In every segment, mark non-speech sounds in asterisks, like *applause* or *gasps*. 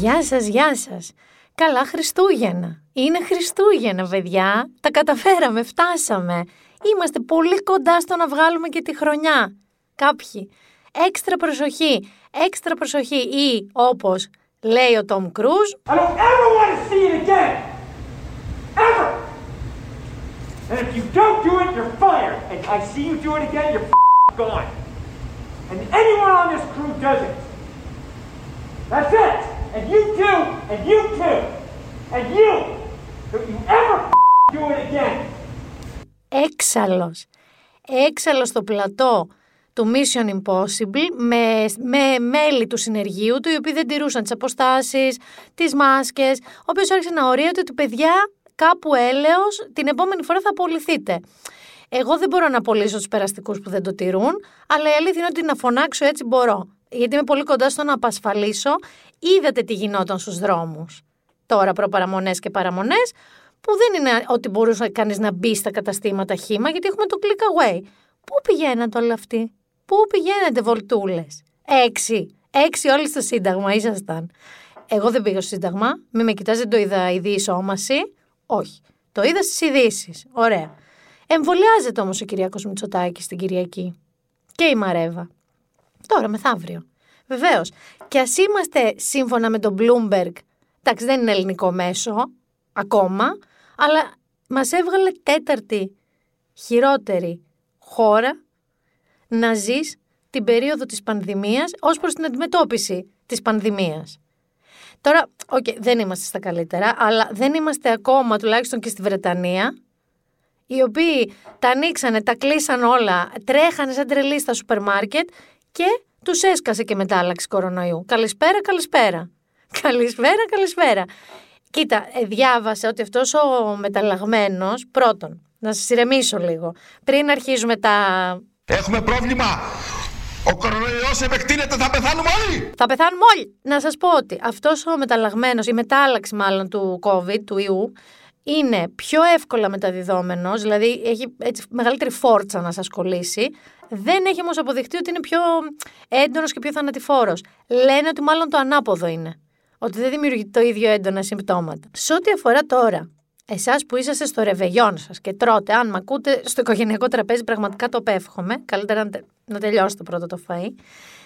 Γεια σας, γεια σας. Καλά Χριστούγεννα. Είναι Χριστούγεννα, παιδιά. Τα καταφέραμε, φτάσαμε. Είμαστε πολύ κοντά στο να βγάλουμε και τη χρονιά. Κάποιοι. Έξτρα προσοχή. Έξτρα προσοχή. Ή, όπως λέει ο Τόμ Κρούζ, I don't ever want to see it again. Ever. And if you don't do it, you're fired. And I see you do it again, you're gone. And anyone on this crew does it. That's it. And you too. And you too. And you. Don't you ever do it again. έξαλλος. Έξαλλος στο πλατό του Mission Impossible με, με μέλη του συνεργείου του οι οποίοι δεν τηρούσαν τις αποστάσεις, τις μάσκες, ο οποίος άρχισε να ορίεται ότι παιδιά κάπου έλεος την επόμενη φορά θα απολυθείτε. Εγώ δεν μπορώ να απολύσω τους περαστικούς που δεν το τηρούν, αλλά η αλήθεια είναι ότι να φωνάξω έτσι μπορώ. Γιατί είμαι πολύ κοντά στο να απασφαλίσω. Είδατε τι γινόταν στους δρόμους. Τώρα προπαραμονές και παραμονές, που δεν είναι ότι μπορούσε κανείς να μπει στα καταστήματα χήμα, γιατί έχουμε το click away. Πού πηγαίνατε όλοι αυτοί, πού πηγαίνετε βολτούλες; Έξι, έξι όλοι στο Σύνταγμα ήσασταν. Εγώ δεν πήγα στο Σύνταγμα, μη με κοιτάς, δεν το είδα η σώμαση. Όχι, το είδα στις ειδήσεις. Ωραία. Εμβολιάζεται όμως ο Κυριάκος Μητσοτάκης την Κυριακή. Και η Μαρέβα. Τώρα, μεθαύριο. Βεβαίως. Και ας είμαστε σύμφωνα με τον Bloomberg. Εντάξει, δεν είναι ελληνικό μέσο ακόμα, αλλά μας έβγαλε τέταρτη χειρότερη χώρα να ζεις την περίοδο της πανδημίας ως προς την αντιμετώπιση της πανδημίας. Τώρα, okay, δεν είμαστε στα καλύτερα, αλλά δεν είμαστε ακόμα, τουλάχιστον και στη Βρετανία, οι οποίοι τα ανοίξανε, τα κλείσαν όλα, τρέχανε σαν τρελή στα σούπερ μάρκετ και τους έσκασε και μετάλλαξη κορονοϊού. Καλησπέρα, καλησπέρα. Καλησπέρα, καλησπέρα. Κοίτα, ε, διάβασα ότι αυτός ο μεταλλαγμένος, πρώτον, να σας ηρεμήσω λίγο, πριν αρχίζουμε τα... Έχουμε πρόβλημα. Ο κορονοϊός επεκτείνεται, θα πεθάνουμε όλοι. Θα πεθάνουμε όλοι. Να σας πω ότι αυτός ο μεταλλαγμένος, η μετάλλαξη μάλλον του COVID, του ιού, είναι πιο εύκολα μεταδιδόμενος, δηλαδή έχει έτσι μεγαλύτερη φόρτσα να σας κολλήσει. Δεν έχει όμως αποδειχτεί ότι είναι πιο έντονος και πιο θανατηφόρος. Λένε ότι μάλλον το ανάποδο είναι. Ότι δεν δημιουργεί το ίδιο έντονα συμπτώματα. Σε ό,τι αφορά τώρα Εσάς που είσαστε στο ρεβεγιόν σας και τρώτε, αν με ακούτε στο οικογενειακό τραπέζι, πραγματικά το πέφχομαι. Καλύτερα να, τε, να τελειώσετε πρώτα το φαΐ.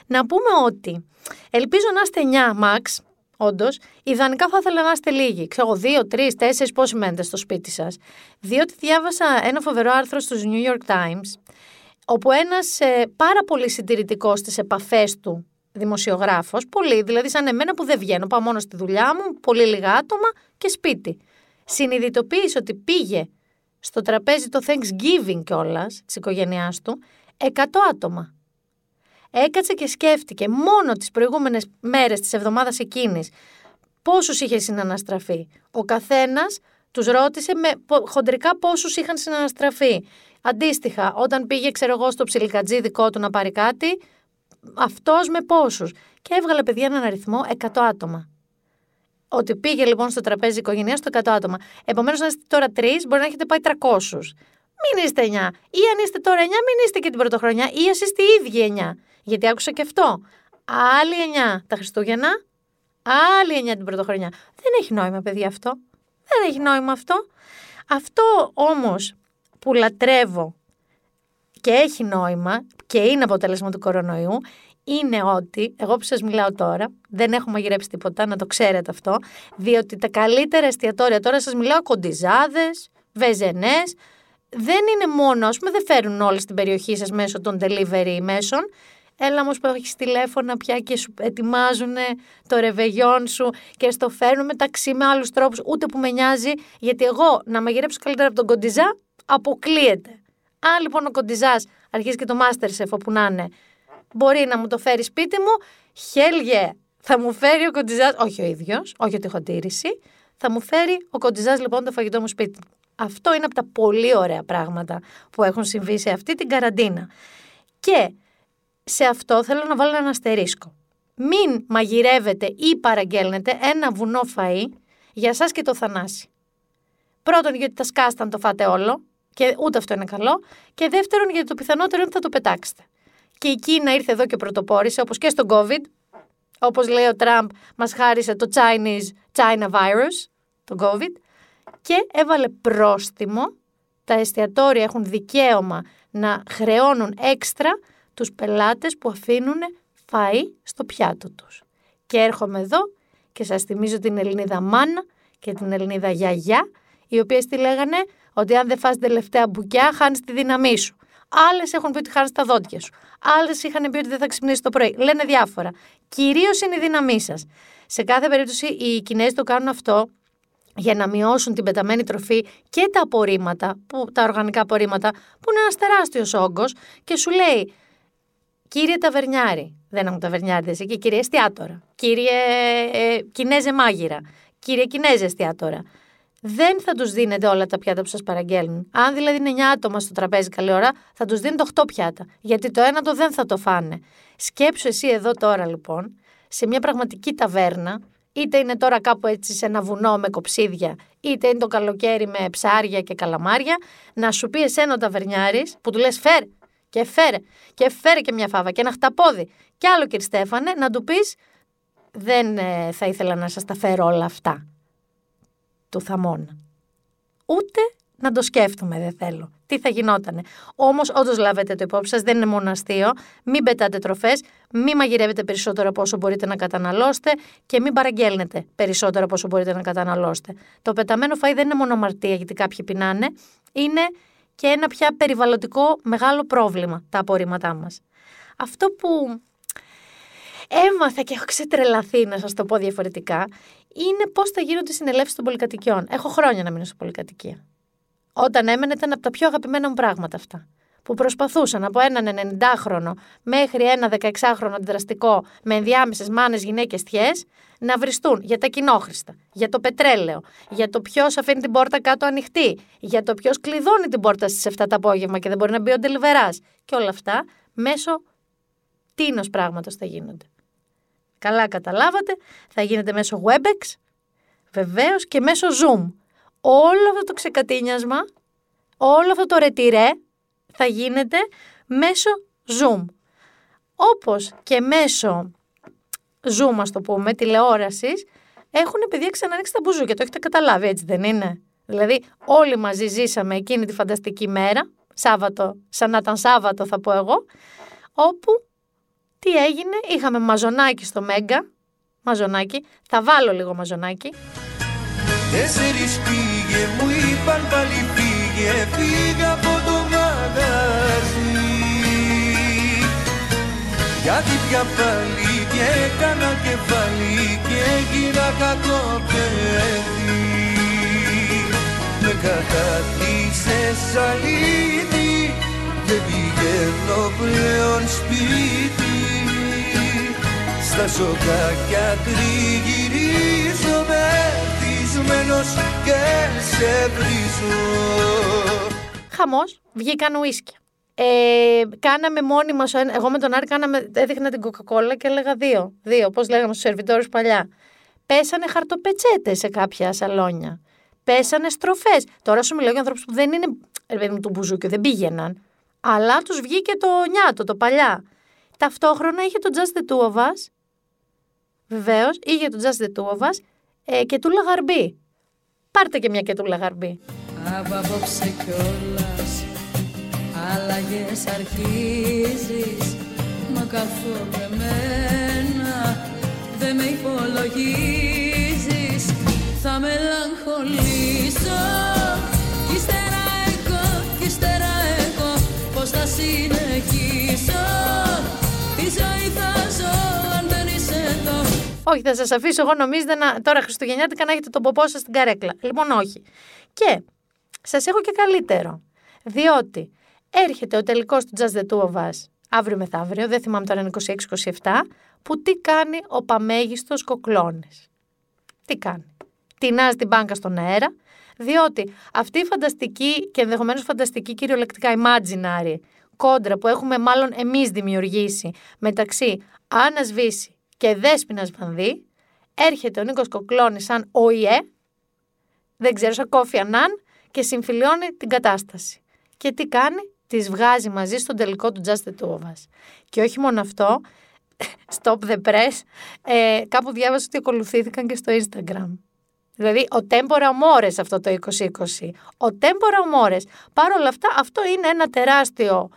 Να πούμε ότι ελπίζω να είστε 9 max, όντως. Ιδανικά θα ήθελα να είστε λίγοι. Ξέρω, δύο, τρεις, τέσσερις, πόσοι μένετε στο σπίτι σας. Διότι διάβασα ένα φοβερό άρθρο στους New York Times, όπου ένας ε, πάρα πολύ συντηρητικός στις επαφές του δημοσιογράφος, πολύ, δηλαδή σαν εμένα που δεν βγαίνω, πάω μόνο στη δουλειά μου, πολύ λίγα άτομα και σπίτι συνειδητοποίησε ότι πήγε στο τραπέζι το Thanksgiving κιόλας της οικογένειάς του 100 άτομα. Έκατσε και σκέφτηκε μόνο τις προηγούμενες μέρες της εβδομάδας εκείνης πόσους είχε συναναστραφεί. Ο καθένας τους ρώτησε με χοντρικά πόσους είχαν συναναστραφεί. Αντίστοιχα, όταν πήγε, ξέρω εγώ, στο ψιλικατζί δικό του να πάρει κάτι, αυτός με πόσους. Και έβγαλε παιδιά έναν αριθμό 100 άτομα. Ότι πήγε λοιπόν στο τραπέζι οικογένειας στο 100 άτομα. Επομένως, αν είστε τώρα τρεις, μπορεί να έχετε πάει 300. Μην είστε 9. Ή αν είστε τώρα 9, μην είστε και την πρωτοχρονιά. Ή ας είστε οι ίδιοι 9. Γιατί άκουσα και αυτό. Άλλη 9 τα Χριστούγεννα, άλλη 9 την πρωτοχρονιά. Δεν έχει νόημα, παιδιά, αυτό. Δεν έχει νόημα αυτό. Αυτό όμως που λατρεύω και έχει νόημα και είναι αποτέλεσμα του κορονοϊού είναι ότι, εγώ που σας μιλάω τώρα, δεν έχω μαγειρέψει τίποτα, να το ξέρετε αυτό, διότι τα καλύτερα εστιατόρια, τώρα σας μιλάω κοντιζάδες, βεζενές, δεν είναι μόνο, ας πούμε, δεν φέρουν όλες στην περιοχή σας μέσω των delivery μέσων. Έλα όμως που έχεις τηλέφωνα πια και σου ετοιμάζουν το ρεβεγιόν σου και στο φέρνουν μεταξύ με άλλους τρόπους, ούτε που με νοιάζει, γιατί εγώ να μαγειρέψω καλύτερα από τον κοντιζά αποκλείεται. Αν λοιπόν ο κοντιζάς αρχίζει και το Masterchef όπου να είναι, μπορεί να μου το φέρει σπίτι μου, χέλγε, θα μου φέρει ο κοντιζάς, όχι ο ίδιος, όχι ότι έχω τήρηση, θα μου φέρει ο κοντιζάς λοιπόν το φαγητό μου σπίτι. Αυτό είναι από τα πολύ ωραία πράγματα που έχουν συμβεί σε αυτή την καραντίνα. Και σε αυτό θέλω να βάλω ένα αστερίσκο. Μην μαγειρεύετε ή παραγγέλνετε ένα βουνό φαΐ για σας και το Θανάση. Πρώτον γιατί τα σκάσταν το φάτε όλο και ούτε αυτό είναι καλό και δεύτερον γιατί το πιθανότερο είναι ότι θα το πετάξετε και η Κίνα ήρθε εδώ και πρωτοπόρησε, όπως και στον COVID, όπως λέει ο Τραμπ, μας χάρισε το Chinese China virus, το COVID, και έβαλε πρόστιμο. Τα εστιατόρια έχουν δικαίωμα να χρεώνουν έξτρα τους πελάτες που αφήνουν φαΐ στο πιάτο τους. Και έρχομαι εδώ και σας θυμίζω την Ελληνίδα Μάνα και την Ελληνίδα Γιαγιά, οι οποίες τη λέγανε ότι αν δεν φας τελευταία μπουκιά χάνεις τη δύναμή σου. Άλλες έχουν πει ότι χάνεις τα δόντια σου. Άλλες είχαν πει ότι δεν θα ξυπνήσεις το πρωί. Λένε διάφορα. Κυρίως είναι η δύναμή σας. Σε κάθε περίπτωση οι Κινέζοι το κάνουν αυτό για να μειώσουν την πεταμένη τροφή και τα απορρίμματα, που, τα οργανικά απορρίμματα, που είναι ένας τεράστιος όγκος και σου λέει, κύριε Ταβερνιάρη, δεν έχουν ταβερνιάριδε εκεί, κύριε Εστιάτορα, κύριε ε, Κινέζε Μάγειρα, κύριε Κινέζε Εστιάτορα δεν θα τους δίνετε όλα τα πιάτα που σας παραγγέλνουν. Αν δηλαδή είναι 9 άτομα στο τραπέζι καλή ώρα, θα τους δίνετε 8 πιάτα. Γιατί το ένα το δεν θα το φάνε. Σκέψου εσύ εδώ τώρα λοιπόν, σε μια πραγματική ταβέρνα, είτε είναι τώρα κάπου έτσι σε ένα βουνό με κοψίδια, είτε είναι το καλοκαίρι με ψάρια και καλαμάρια, να σου πει εσένα ο ταβερνιάρης που του λες φέρ και φέρε και φέρε και μια φάβα και ένα χταπόδι. Και άλλο κύριε Στέφανε, να του πεις δεν ε, θα ήθελα να σας τα φέρω όλα αυτά του θαμώνα. Ούτε να το σκέφτομαι, δεν θέλω. Τι θα γινότανε. Όμως, όντως λάβετε το υπόψη σας, δεν είναι μόνο αστείο. Μην πετάτε τροφές, μην μαγειρεύετε περισσότερο από όσο μπορείτε να καταναλώσετε και μην παραγγέλνετε περισσότερο από όσο μπορείτε να καταναλώσετε. Το πεταμένο φαΐ δεν είναι μόνο αμαρτία γιατί κάποιοι πεινάνε, είναι και ένα πια περιβαλλοντικό μεγάλο πρόβλημα τα απορρίμματά μας. Αυτό που έμαθα και έχω ξετρελαθεί, να σας το πω διαφορετικά, είναι πώς θα γίνονται οι συνελεύσεις των πολυκατοικιών. Έχω χρόνια να μείνω σε πολυκατοικία. Όταν έμενε ήταν από τα πιο αγαπημένα μου πράγματα αυτά. Που προσπαθούσαν από έναν 90χρονο μέχρι ένα 16χρονο αντιδραστικό με ενδιάμεσες μάνες, γυναίκες, θιές να βριστούν για τα κοινόχρηστα, για το πετρέλαιο, για το ποιος αφήνει την πόρτα κάτω ανοιχτή, για το ποιος κλειδώνει την πόρτα στις 7 το απόγευμα και δεν μπορεί να μπει ο ντελιβεράς. Και όλα αυτά μέσω τίνος πράγματος θα γίνονται. Καλά καταλάβατε, θα γίνεται μέσω Webex, βεβαίως και μέσω Zoom. Όλο αυτό το ξεκατίνιασμα, όλο αυτό το ρετυρέ θα γίνεται μέσω Zoom. Όπως και μέσω Zoom, ας το πούμε, τηλεόρασης, έχουν παιδιά ξανανοίξει τα μπουζούκια. Το έχετε καταλάβει, έτσι δεν είναι; Δηλαδή, όλοι μαζί ζήσαμε εκείνη τη φανταστική μέρα, Σάββατο, σαν να ήταν Σάββατο θα πω εγώ, όπου τι έγινε, είχαμε μαζονάκι στο Μέγκα. Μαζονάκι. Θα βάλω λίγο μαζονάκι. Τέσσερις πήγε, μου είπαν πάλι πήγε, πήγα από το μαγαζί. Γιατί πια πάλι και έκανα κεφάλι και έγινα κακό παιδί. Με κατάτησες αλήθεια, δεν πηγαίνω πλέον σπίτι στα σοκάκια τριγυρίζω μεθυσμένος και σε βρίζω Χαμός, βγήκαν ουίσκια. Ε, κάναμε μόνοι μας, εγώ με τον Άρη κάναμε, έδειχνα την κοκακόλα και έλεγα δύο. Δύο, πώς λέγαμε στους σερβιτόρους παλιά. Πέσανε χαρτοπετσέτες σε κάποια σαλόνια. Πέσανε στροφές. Τώρα σου μιλάω για ανθρώπους που δεν είναι, ρε μου, του μπουζούκιου, δεν πήγαιναν. Αλλά τους βγήκε το νιάτο, το παλιά. Ταυτόχρονα είχε το Just the Two of Us Βεβαίως, είχε το Just the Two of Us ε, και του Λαγαρμπή. Πάρτε και μια και του Λαγαρμπή. Από απόψε κιόλας αλλαγές αρχίζεις. Μα καθόλου εμένα δεν με υπολογίζεις. Θα μελαγχολήσω κι ύστερα εγώ, κι ύστερα εγώ Πώς θα συνεχίσω Τη ζωή θα ζω όχι, θα σας αφήσω. Εγώ νομίζετε να, τώρα Χριστουγεννιάτικα να έχετε τον ποπό σας στην καρέκλα. Λοιπόν, όχι. Και σας έχω και καλύτερο. Διότι έρχεται ο τελικός του Just the Two of Us αύριο μεθαύριο, δεν θυμάμαι τώρα είναι 26-27, που τι κάνει ο παμέγιστος κοκλώνης. Τι κάνει. Τεινάζει την μπάνκα στον αέρα, διότι αυτή η φανταστική και ενδεχομένως φανταστική κυριολεκτικά imaginary κόντρα που έχουμε μάλλον εμείς δημιουργήσει μεταξύ Άννας Βύση και Δέσποινας Βανδύ, έρχεται ο Νίκος Κοκλώνης σαν ΟΗΕ, δεν ξέρω, σαν Κόφι Ανάν και συμφιλιώνει την κατάσταση. Και τι κάνει, τις βγάζει μαζί στον τελικό του Just the Two of Us. Και όχι μόνο αυτό, *laughs* Stop the press. Ε, κάπου διάβασα ότι ακολουθήθηκαν και στο Instagram. Δηλαδή, ο Τέμπορα Μόρες αυτό το 2020. Ο Τέμπορα Μόρες. Παρ' όλα αυτά, αυτό είναι ένα τεράστιο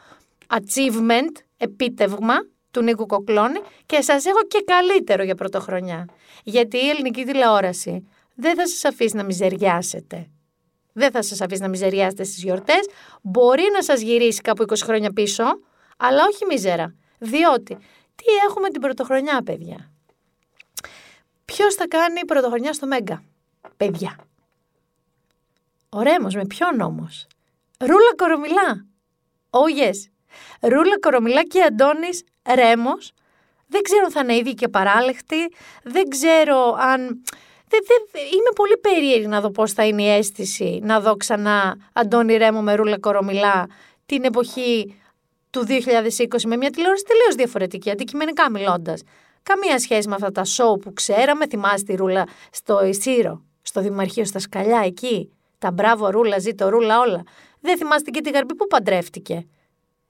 achievement, επίτευγμα του Νίκου Κοκλώνη και σας έχω και καλύτερο για πρωτοχρονιά. Γιατί η ελληνική τηλεόραση δεν θα σας αφήσει να μιζεριάσετε. Δεν θα σας αφήσει να μιζεριάσετε στις γιορτές. Μπορεί να σας γυρίσει κάπου 20 χρόνια πίσω, αλλά όχι μίζερα. Διότι, τι έχουμε την πρωτοχρονιά, παιδιά; Ποιος θα κάνει πρωτοχρονιά στο Μέγκα, παιδιά. Ο Ρέμος, με ποιον όμως; Ρούλα Κορομιλά. Oh yes. Ρούλα Κορομιλά και Αντώνης Ρέμος. Δεν ξέρω αν θα είναι ίδιοι και παράλεκτοι. Δεν ξέρω αν... Δεν, δεν, είμαι πολύ περίεργη να δω πώς θα είναι η αίσθηση να δω ξανά Αντώνη Ρέμο με Ρούλα Κορομιλά την εποχή του 2020 με μια τηλεόραση τελείως διαφορετική, αντικειμενικά μιλώντας. Καμία σχέση με αυτά τα σοου που ξέραμε. Θυμάστε τη Ρούλα στο Ισύρο, στο Δημαρχείο στα Σκαλιά, εκεί; Τα μπράβο Ρούλα, ζήτω Ρούλα, όλα. Δεν θυμάστε και τη Γαρμπή που παντρεύτηκε.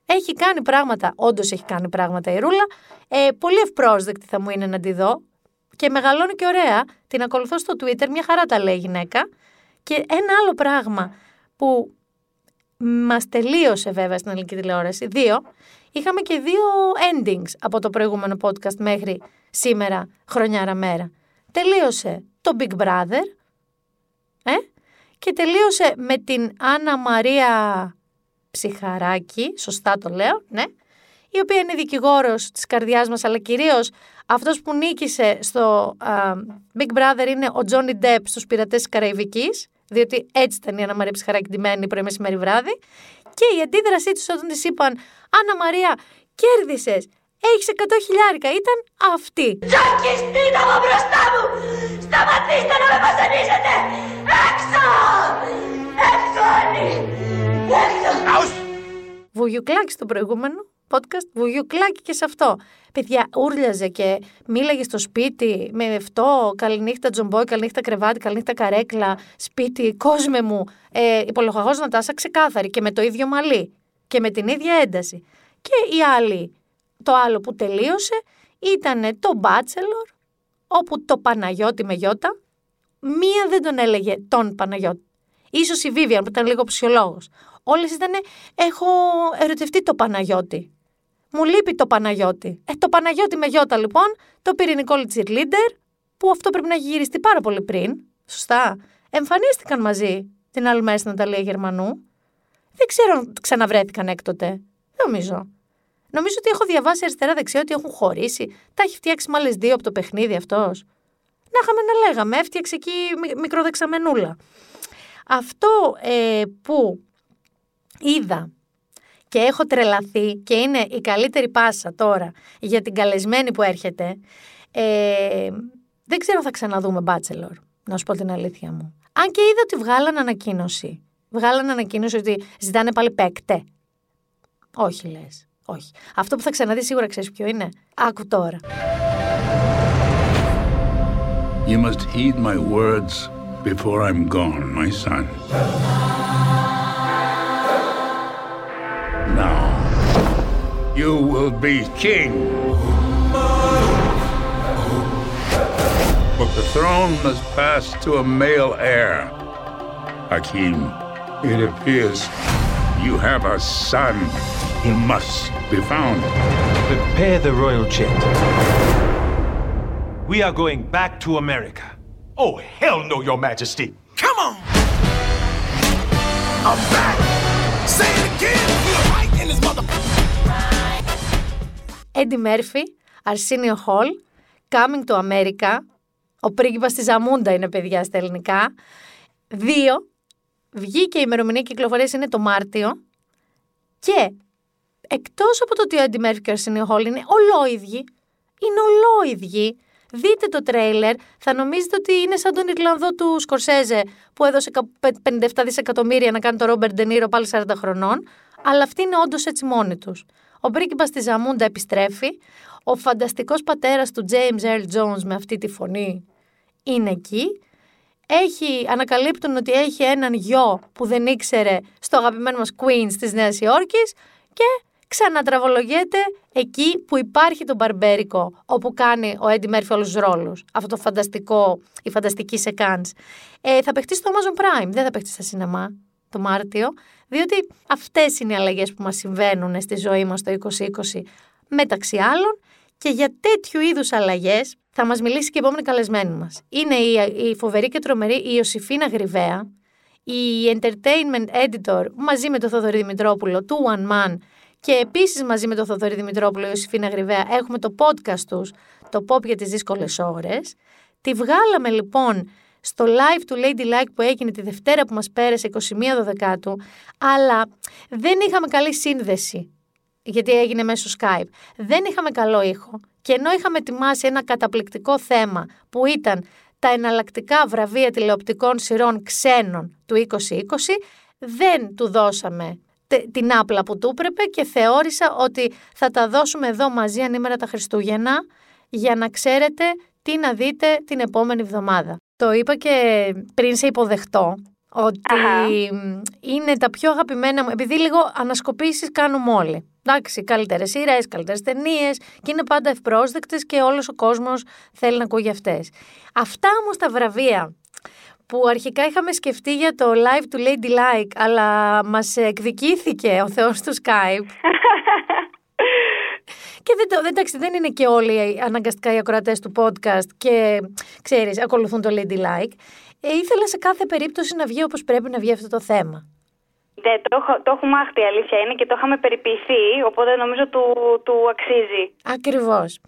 Έχει κάνει πράγματα, όντως έχει κάνει πράγματα η Ρούλα. Ε, πολύ ευπρόσδεκτη θα μου είναι να τη δω. Και μεγαλώνει και ωραία. Την ακολουθώ στο Twitter, μια χαρά τα λέει η γυναίκα. Και ένα άλλο πράγμα που μας τελείωσε βέβαια στην ελληνική τηλεόραση, δύο, είχαμε και δύο endings από το προηγούμενο podcast μέχρι σήμερα, χρονιάρα μέρα. Τελείωσε το Big Brother, ε, και τελείωσε με την Άννα Μαρία Ψυχαράκη, σωστά το λέω, ναι, η οποία είναι δικηγόρος της καρδιάς μας, αλλά κυρίως αυτός που νίκησε στο α, Big Brother είναι ο Johnny Depp στους πειρατές της Καραϊβικής, διότι έτσι ήταν η Άννα Μαρία Ψυχαράκη ντυμένη πρωί μεσημέρι βράδυ. Και η αντίδρασή τους όταν της είπαν Άννα Μαρία, κέρδισες, έχεις 100 χιλιάρικα, ήταν αυτή. Τσακιστείτε από μπροστά μου! Σταματήστε να με βασανίζετε! Έξω! Έξω όλοι! Έξω! Βουγιουκλάκι στο προηγούμενο podcast, βουγιουκλάκι και σε αυτό. Παιδιά, ούρλιαζε και μίλαγε στο σπίτι με αυτό, καληνύχτα τζομπόι, καληνύχτα κρεβάτι, καληνύχτα καρέκλα, σπίτι, κόσμε μου. Ε, υπολογαγός Νατάσα ξεκάθαρη και με το ίδιο μαλλί και με την ίδια ένταση. Και η άλλη, το άλλο που τελείωσε ήταν το Bachelor, όπου το Παναγιώτη με γιώτα, μία δεν τον έλεγε τον Παναγιώτη. Ίσως η Βίβιαν που ήταν λίγο ψυχολόγος. Όλες ήταν έχω ερωτευτεί το Παναγιώτη. Μου λείπει το Παναγιώτη. Ε, το Παναγιώτη με γιώτα λοιπόν το πήρε η Νικόλη Cheerleader, που αυτό πρέπει να έχει γυριστεί πάρα πολύ πριν. Σωστά. Εμφανίστηκαν μαζί την άλλη μέρα στην Ναταλία Γερμανού. Δεν ξέρω αν ξαναβρέθηκαν έκτοτε. Δεν νομίζω. Νομίζω ότι έχω διαβάσει αριστερά-δεξιά ότι έχουν χωρίσει. Τα έχει φτιάξει με άλλε δύο από το παιχνίδι αυτός. Να είχαμε να λέγαμε, έφτιαξε εκεί μι- μικροδεξαμενούλα. Αυτό ε, που είδα και έχω τρελαθεί και είναι η καλύτερη πάσα τώρα για την καλεσμένη που έρχεται, ε, δεν ξέρω αν θα ξαναδούμε Bachelor, να σου πω την αλήθεια μου. Αν και είδα ότι βγάλαν ανακοίνωση. Βγάλαν ανακοίνωση ότι ζητάνε πάλι παίκτε. Όχι λες. Όχι. Αυτό που θα ξαναδεί σίγουρα ξέρεις ποιο είναι; Άκου τώρα. You must heed my words before I'm gone, my son. You will be king. But the throne must pass to a male heir. Hakim, it appears you have a son. He must be found. Prepare the royal jet. We are going back to America. Oh, hell no, Your Majesty. Come on! I'm back! Say Έντι Μέρφυ, Αρσίνιο Χολ, Coming to America, ο πρίγκιπας της Ζαμούντα είναι παιδιά στα ελληνικά. Δύο, βγήκε η ημερομηνία κυκλοφορίας είναι το Μάρτιο και εκτός από το ότι ο Έντι Μέρφυ και ο Αρσίνιο Χολ είναι ολόιδιοι, είναι ολόιδιοι, Δείτε το τρέιλερ, θα νομίζετε ότι είναι σαν τον Ιρλανδό του Σκορσέζε που έδωσε κα- πε- 57 δισεκατομμύρια να κάνει το Ρόμπερτ Ντενίρο πάλι 40 χρονών, αλλά αυτοί είναι όντως έτσι μόνοι τους. Ο πρίγκιπας της Ζαμούντα επιστρέφει, ο φανταστικός πατέρας του James Earl Jones με αυτή τη φωνή είναι εκεί. Έχει, ανακαλύπτουν ότι έχει έναν γιο που δεν ήξερε στο αγαπημένο μας Queens της Νέας Υόρκης και ξανατραβολογιέται εκεί που υπάρχει το μπαρμπέρικο, όπου κάνει ο Έντι Μέρφυ όλους τους ρόλους. Αυτό το φανταστικό, η φανταστική σεκάνς. Ε, θα παιχτεί στο Amazon Prime, δεν θα παιχτεί στα σινεμά το Μάρτιο, διότι αυτές είναι οι αλλαγές που μας συμβαίνουν στη ζωή μας το 2020 μεταξύ άλλων και για τέτοιου είδους αλλαγές θα μας μιλήσει και η επόμενη καλεσμένη μας. Είναι η, η φοβερή και τρομερή η Ιωσήφίνα Γρυβαία, η entertainment editor μαζί με τον Θοδωρή Δημητρόπουλο του One Man και επίσης μαζί με τον Θοδωρή Δημητρόπουλο η Ιωσήφίνα Γρυβαία έχουμε το podcast τους, το Pop για τις δύσκολες ώρες. Τη βγάλαμε λοιπόν στο live του Lady Like που έγινε τη Δευτέρα που μας πέρασε 21 Δεκάτου, αλλά δεν είχαμε καλή σύνδεση γιατί έγινε μέσω Skype. Δεν είχαμε καλό ήχο και ενώ είχαμε ετοιμάσει ένα καταπληκτικό θέμα που ήταν τα εναλλακτικά βραβεία τηλεοπτικών σειρών ξένων του 2020, δεν του δώσαμε την άπλα που του έπρεπε και θεώρησα ότι θα τα δώσουμε εδώ μαζί ανήμερα τα Χριστούγεννα για να ξέρετε τι να δείτε την επόμενη εβδομάδα. Το είπα και πριν σε υποδεχτώ ότι είναι τα πιο αγαπημένα μου, επειδή λίγο ανασκοπήσεις κάνουμε όλοι. Εντάξει, καλύτερες σειρές, καλύτερες ταινίες και είναι πάντα ευπρόσδεκτες και όλος ο κόσμος θέλει να ακούει αυτές. Αυτά όμως τα βραβεία που αρχικά είχαμε σκεφτεί για το live του Lady Like, αλλά μας εκδικήθηκε ο Θεός του Skype. *laughs* και δεν, το, εντάξει, δεν είναι και όλοι αναγκαστικά οι ακροατές του podcast και, ξέρεις, ακολουθούν το Lady Like. Ε, ήθελα σε κάθε περίπτωση να βγει όπως πρέπει να βγει αυτό το θέμα. Ναι, το, το έχουμε άχτη, αλήθεια είναι και το είχαμε περιποιηθεί, οπότε νομίζω του, του αξίζει. Ακριβώς.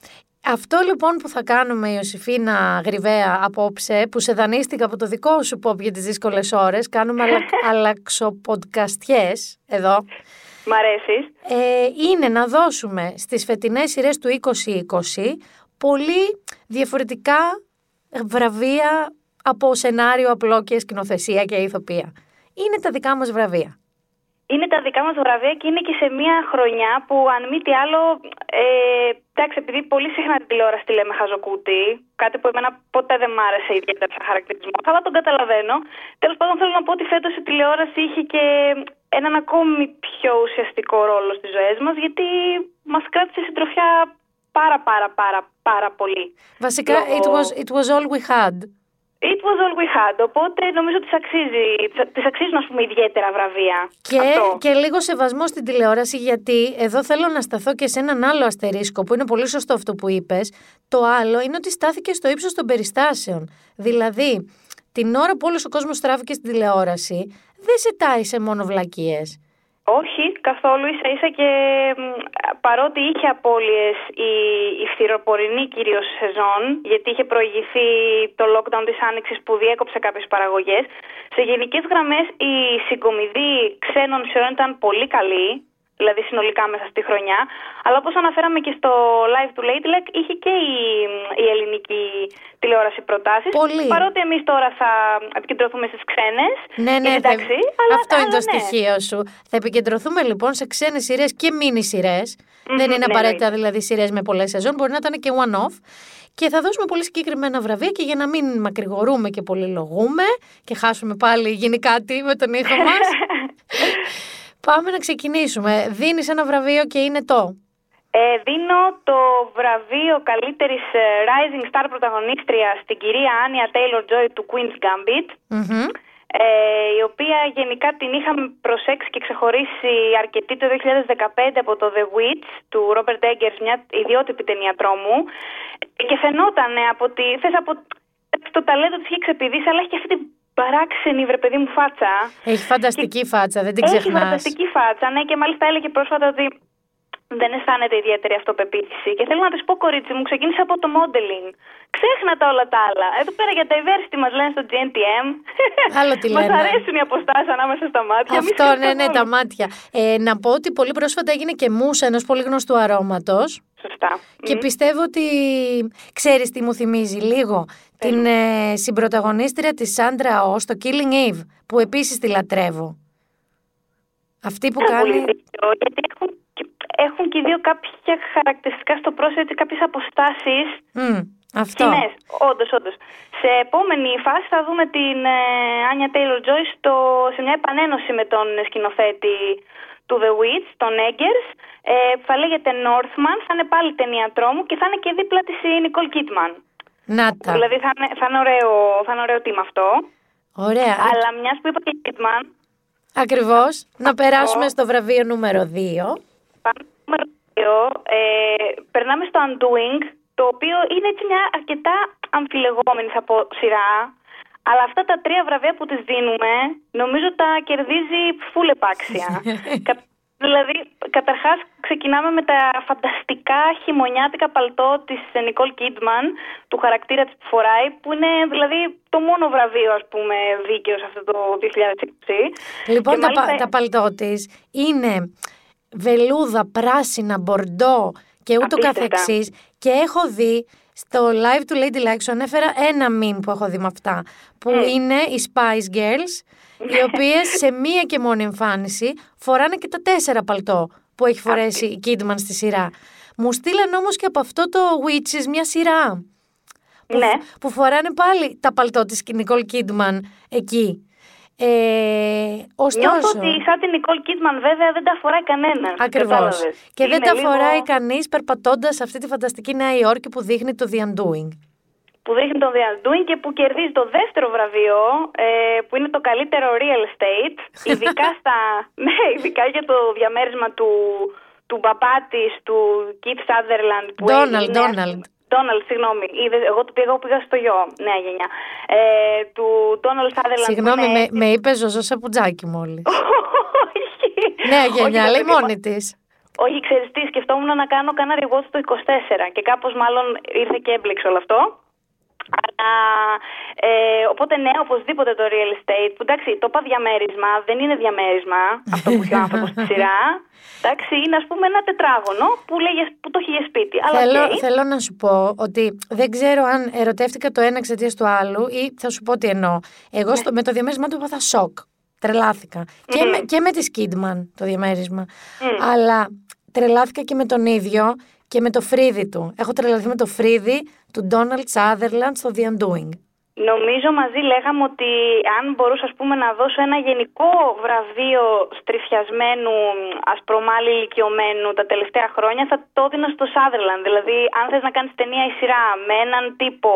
Αυτό λοιπόν που θα κάνουμε, Ιωσήφίνα Γρυβαία, απόψε, που σε δανείστηκα από το δικό σου pop για τις δύσκολες ώρες, κάνουμε *laughs* αλλαξοποντκαστιές εδώ. Μ' αρέσεις; Ε, είναι να δώσουμε στις φετινές σειρές του 2020 πολύ διαφορετικά βραβεία από σενάριο απλό και σκηνοθεσία και ηθοποιία. Είναι τα δικά μας βραβεία είναι τα δικά μας βραβεία και είναι και σε μια χρονιά που αν μη τι άλλο, ε, εντάξει επειδή πολύ συχνά την τηλεόραση τη λέμε χαζοκούτι, κάτι που εμένα ποτέ δεν μ' άρεσε ιδιαίτερα σαν χαρακτηρισμό, αλλά τον καταλαβαίνω. Τέλος πάντων θέλω να πω ότι φέτος η τηλεόραση είχε και έναν ακόμη πιο ουσιαστικό ρόλο στις ζωές μας, γιατί μας κράτησε συντροφιά πάρα πάρα πάρα πάρα πολύ. Βασικά, it, was, it was all we had. It was all we had, οπότε νομίζω ότι αξίζει, τις αξίζουν ας πούμε ιδιαίτερα βραβεία. Και, και λίγο σεβασμό στην τηλεόραση γιατί εδώ θέλω να σταθώ και σε έναν άλλο αστερίσκο που είναι πολύ σωστό αυτό που είπες. Το άλλο είναι ότι στάθηκε στο ύψος των περιστάσεων. Δηλαδή, την ώρα που όλος ο κόσμος στράφηκε στην τηλεόραση, δεν σε τάισε μόνο βλακίες. Όχι, καθόλου ίσα ίσα και παρότι είχε απώλειες η, η φθυροπορεινή κυρίως σεζόν, γιατί είχε προηγηθεί το lockdown της Άνοιξης που διέκοψε κάποιες παραγωγές, σε γενικές γραμμές η συγκομιδή ξένων σειρών ήταν πολύ καλή, δηλαδή συνολικά μέσα στη χρονιά. Αλλά όπως αναφέραμε και στο live του Lady Luck, είχε και η, η ελληνική τηλεόραση προτάσεις. Πολύ. Παρότι εμείς τώρα θα επικεντρωθούμε στις ξένες. Ναι, ναι, εντάξει, αλλά, αυτό είναι το ναι. στοιχείο σου. Θα επικεντρωθούμε λοιπόν σε ξένες σειρές και μίνι σειρές. Δεν είναι ναι, απαραίτητα ναι. δηλαδή σειρές με πολλές σεζόν, μπορεί να ήταν και one-off. Και θα δώσουμε πολύ συγκεκριμένα βραβεία και για να μην μακρηγορούμε και πολυλογούμε και χάσουμε πάλι γίνει κάτι με τον ήχο μας. *laughs* Πάμε να ξεκινήσουμε. Δίνεις ένα βραβείο και είναι το... Ε, δίνω το βραβείο καλύτερης ε, Rising Star πρωταγωνίστρια στην κυρία Άνια Taylor Joy του Queen's Gambit. Ε, η οποία γενικά την είχαμε προσέξει και ξεχωρίσει αρκετή το 2015 από το The Witch του Robert Eggers, μια ιδιότυπη ταινία τρόμου και φαινόταν από τη, θες από το ταλέντο της είχε ξεπηδήσει αλλά έχει και αυτή την παράξενη βρε παιδί μου φάτσα. Έχει φανταστική φάτσα, δεν την ξεχνάς. Έχει φανταστική φάτσα, ναι, και μάλιστα έλεγε πρόσφατα ότι δεν αισθάνεται ιδιαίτερη αυτοπεποίθηση. Και θέλω να της πω, κορίτσι μου, ξεκίνησε από το modeling. Ξέχνα τα όλα τα άλλα. Εδώ πέρα για diversity μας λένε στο GNTM. Άλλο τι *laughs* λένε. Μα αρέσουν οι αποστάσεις ανάμεσα στα μάτια. Αυτό, ναι, ναι, τα μάτια. Ε, να πω ότι πολύ πρόσφατα έγινε και μουσα ενός πολύ γνωστού αρώματος. Σωστά. Και πιστεύω ότι ξέρεις τι μου θυμίζει λίγο; Την ε, συμπροταγωνίστρια της Σάντρα Ο στο Killing Eve, που επίσης τη λατρεύω. Αυτή που κάνει. γιατί έχουν, έχουν και δύο κάποια χαρακτηριστικά στο πρόσωπο, έτσι κάποιες αποστάσεις. Mm, αυτό. Ναι, όντως, όντως. Σε επόμενη φάση θα δούμε την Άνια Τέιλορ Τζόι σε μια επανένωση με τον σκηνοθέτη του The Witch, τον Eggers, Ε, θα λέγεται Northman, θα είναι πάλι ταινία τρόμου και θα είναι και δίπλα της η Nicole Kidman. Να τα. Δηλαδή θα είναι, θα είναι ωραίο, θα είναι ωραίο team αυτό. Ωραία. Αλλά μιας που είπα και Kidman, Ακριβώς. Να περάσουμε στο βραβείο νούμερο 2. πάμε στο νούμερο δύο, ε, περνάμε στο Undoing, το οποίο είναι έτσι μια αρκετά αμφιλεγόμενη θα πω σειρά. Αλλά αυτά τα τρία βραβεία που τις δίνουμε, νομίζω τα κερδίζει φουλ επάξια. *laughs* Κα- δηλαδή, καταρχάς ξεκινάμε με τα φανταστικά χειμωνιάτικα παλτό της Νικόλ Κίτμαν, του χαρακτήρα της που φοράει, που είναι δηλαδή το μόνο βραβείο, ας πούμε, δίκαιο σε αυτό το 2020. Λοιπόν, Και τα, μάλιστα- πα- τα παλτό της είναι βελούδα, πράσινα, μπορντό και ούτω Απίστευτα. καθεξής. Και έχω δει στο live του Lady Like σου ανέφερα ένα meme που έχω δει με αυτά. Που είναι οι Spice Girls, οι οποίες σε μία και μόνη εμφάνιση φοράνε και τα τέσσερα παλτό που έχει φορέσει η Kidman στη σειρά. Μου στείλαν όμως και από αυτό το Witches μια σειρά. Που, Ναι. που φοράνε πάλι τα παλτό της Nicole Kidman εκεί. Ε, ωστόσο, Νιώθω ότι σαν την Νικόλ Κίτμαν βέβαια δεν τα φοράει κανένα. Ακριβώς. Και δεν τα φοράει κανείς περπατώντας σε αυτή τη φανταστική Νέα Υόρκη που δείχνει το The Undoing. Που δείχνει τον Διαντούιν και που κερδίζει το δεύτερο βραβείο, ε, που είναι το καλύτερο real estate. *laughs* Ειδικά, στα, ναι, ειδικά για το διαμέρισμα του, του μπαμπά της, του Keith Sutherland. Που Donald, είναι- Donald. Donald, συγγνώμη. Είδες, εγώ του πήγα, εγώ πήγα στο γιο, νέα γενιά. Ε, του Donald Sutherland. που Συγγνώμη, είναι- με, με είπε Ζωζό Σαπουτζάκη μόλις. *laughs* Όχι. Νέα Όχι, γενιά, δεν λέει το είπα. μόνη της. Όχι, ξέρεις τι, σκεφτόμουν να κάνω κανένα rewatch το 24 και κάπως μάλλον ήρθε και έμπλεξε όλο αυτό. Αλλά, ε, οπότε ναι, οπωσδήποτε το real estate, που εντάξει, το είπα διαμέρισμα, δεν είναι διαμέρισμα αυτό που έχει ο άνθρωπος στη σειρά. *laughs* Εντάξει, είναι ας πούμε ένα τετράγωνο που, λέγε, που το έχει για σπίτι. Αλλά Θέλω, οκ. θέλω να σου πω ότι δεν ξέρω αν ερωτεύτηκα το ένα εξαιτίας του άλλου ή θα σου πω τι εννοώ. Εγώ στο, με το διαμέρισμα του έπαθα σοκ. Τρελάθηκα. Και, με, και με τη Skidman το διαμέρισμα. Αλλά τρελάθηκα και με τον ίδιο και με το φρύδι του. Έχω τρελαθεί με το φρύδι του Donald Sutherland στο The Undoing. Νομίζω μαζί λέγαμε ότι αν μπορούσα ας πούμε, να δώσω ένα γενικό βραβείο στριφιασμένου ασπρομάλι ηλικιωμένου τα τελευταία χρόνια θα το έδινα στο Σάδερλαντ. Δηλαδή αν θες να κάνεις ταινία ή σειρά με έναν τύπο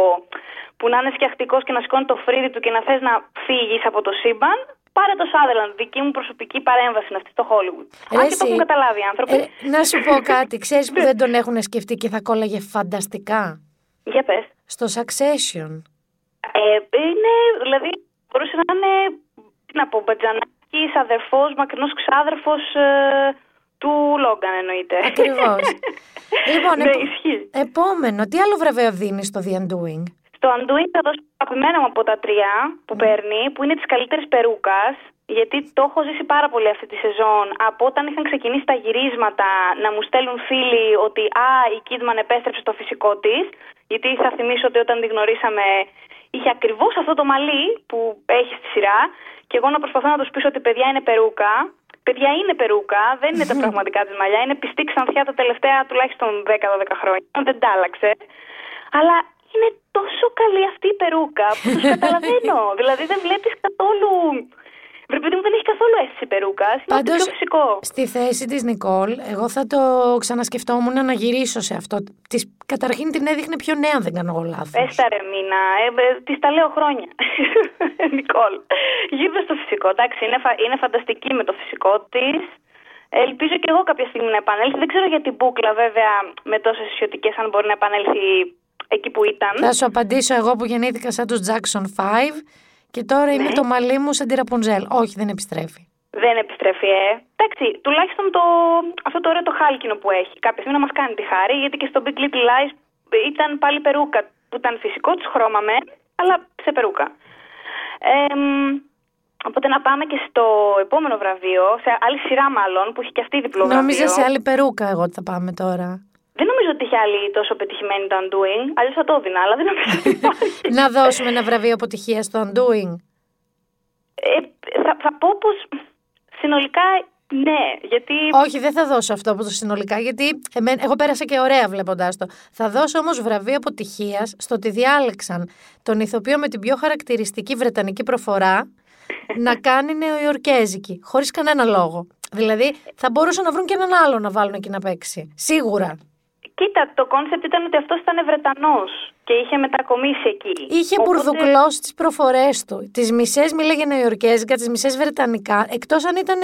που να είναι φτιαχτικός και να σηκώνει το φρύδι του και να θες να φύγεις από το σύμπαν πάρε το Σάδερλαντ. Δική μου προσωπική παρέμβαση είναι αυτή στο Hollywood. Ρε αν και το εσύ, έχουν καταλάβει οι άνθρωποι. ε, να σου πω κάτι. Ξέρεις που δεν τον έχουν σκεφτεί και θα κόλλαγε φανταστικά; Για πες. Στο Succession. Ε, είναι, δηλαδή, μπορούσε να είναι, τι να πω, μπατζανάκης, αδερφός, μακρινός ξάδερφος ε, του Λόγκαν εννοείται. Ακριβώς. *laughs* λοιπόν, ναι, επο- ισχύει. επόμενο, τι άλλο βραβείο δίνεις στο The Undoing; Στο Undoing θα δώσω το αγαπημένο μου από τα τρία που παίρνει, που είναι της καλύτερης περούκας, γιατί το έχω ζήσει πάρα πολύ αυτή τη σεζόν. Από όταν είχαν ξεκινήσει τα γυρίσματα να μου στέλνουν φίλοι ότι «Α, η Kidman επέστρεψε στο φυσικό της», γιατί θα θυμίσω ότι όταν τη γνωρίσαμε είχε ακριβώς αυτό το μαλλί που έχει στη σειρά και εγώ να προσπαθώ να τους πείσω ότι παιδιά είναι περούκα. Παιδιά είναι περούκα, δεν είναι τα *laughs* πραγματικά της μαλλιά, είναι πιστή ξανθιά τα τελευταία τουλάχιστον 10-12 χρόνια, δεν τα άλλαξε. Αλλά είναι τόσο καλή αυτή η περούκα που τους *laughs* καταλαβαίνω. δηλαδή δεν βλέπεις καθόλου... Βρε παιδί μου δεν έχει καθόλου αίσθηση περούκα. Είναι ό,τι Πάντως, πιο φυσικό. στη θέση της Νικόλ, εγώ θα το ξανασκεφτόμουν να γυρίσω σε αυτό. Της, καταρχήν την έδειχνε πιο νέα, αν δεν κάνω εγώ λάθος. Έστα ρε Μίνα, ε, ε, της τα λέω χρόνια. *laughs* Νικόλ. Γύρω στο φυσικό, εντάξει, είναι, φα- είναι φανταστική με το φυσικό της. Ελπίζω και εγώ κάποια στιγμή να επανέλθει. Δεν ξέρω για την μπούκλα βέβαια με τόσες ισιωτικές αν μπορεί να επανέλθει εκεί που ήταν. Θα σου απαντήσω εγώ που γεννήθηκα σαν τους Jackson 5 και τώρα Ναι. είναι το μαλλί μου σαν τη Ραπουνζέλ. Όχι, δεν επιστρέφει. Δεν επιστρέφει, ε. Εντάξει, τουλάχιστον το, αυτό το ωραίο το χάλκινο που έχει. Κάποια στιγμή να μας κάνει τη χάρη, γιατί και στο Big Little Lies ήταν πάλι περούκα που ήταν φυσικό, τη χρώμα με, αλλά σε περούκα. Ε, μ, οπότε να πάμε και στο επόμενο βραβείο, σε άλλη σειρά μάλλον, που έχει και αυτή διπλό βραβείο. Νόμιζα σε άλλη περούκα εγώ ότι θα πάμε τώρα. Δεν νομίζω ότι είχε άλλη τόσο πετυχημένη το Undoing, αλλιώς θα το έδινα, αλλά δεν νομίζω ότι υπάρχει. να δώσουμε ένα βραβείο αποτυχίας στο Undoing. ε, θα, θα πω πως συνολικά ναι, γιατί... Όχι, δεν θα δώσω αυτό από το συνολικά, γιατί εμέ- εγώ πέρασα και ωραία βλέποντάς το. Θα δώσω όμως βραβείο αποτυχίας στο ότι διάλεξαν τον ηθοποιό με την πιο χαρακτηριστική βρετανική προφορά να κάνει νεοϊορκέζικη, χωρίς κανένα λόγο. Δηλαδή θα μπορούσαν να βρουν και έναν άλλο να βάλουν εκεί να παίξει. Σίγουρα. Κοίτα, το κόνσεπτ ήταν ότι αυτός ήταν Βρετανός και είχε μετακομίσει εκεί. Είχε Οπότε- μπουρδουκλώσει τις προφορές του. Τις μισές μίλαγε νεοϊορκέζικα, τις μισές βρετανικά. Εκτός αν ήταν.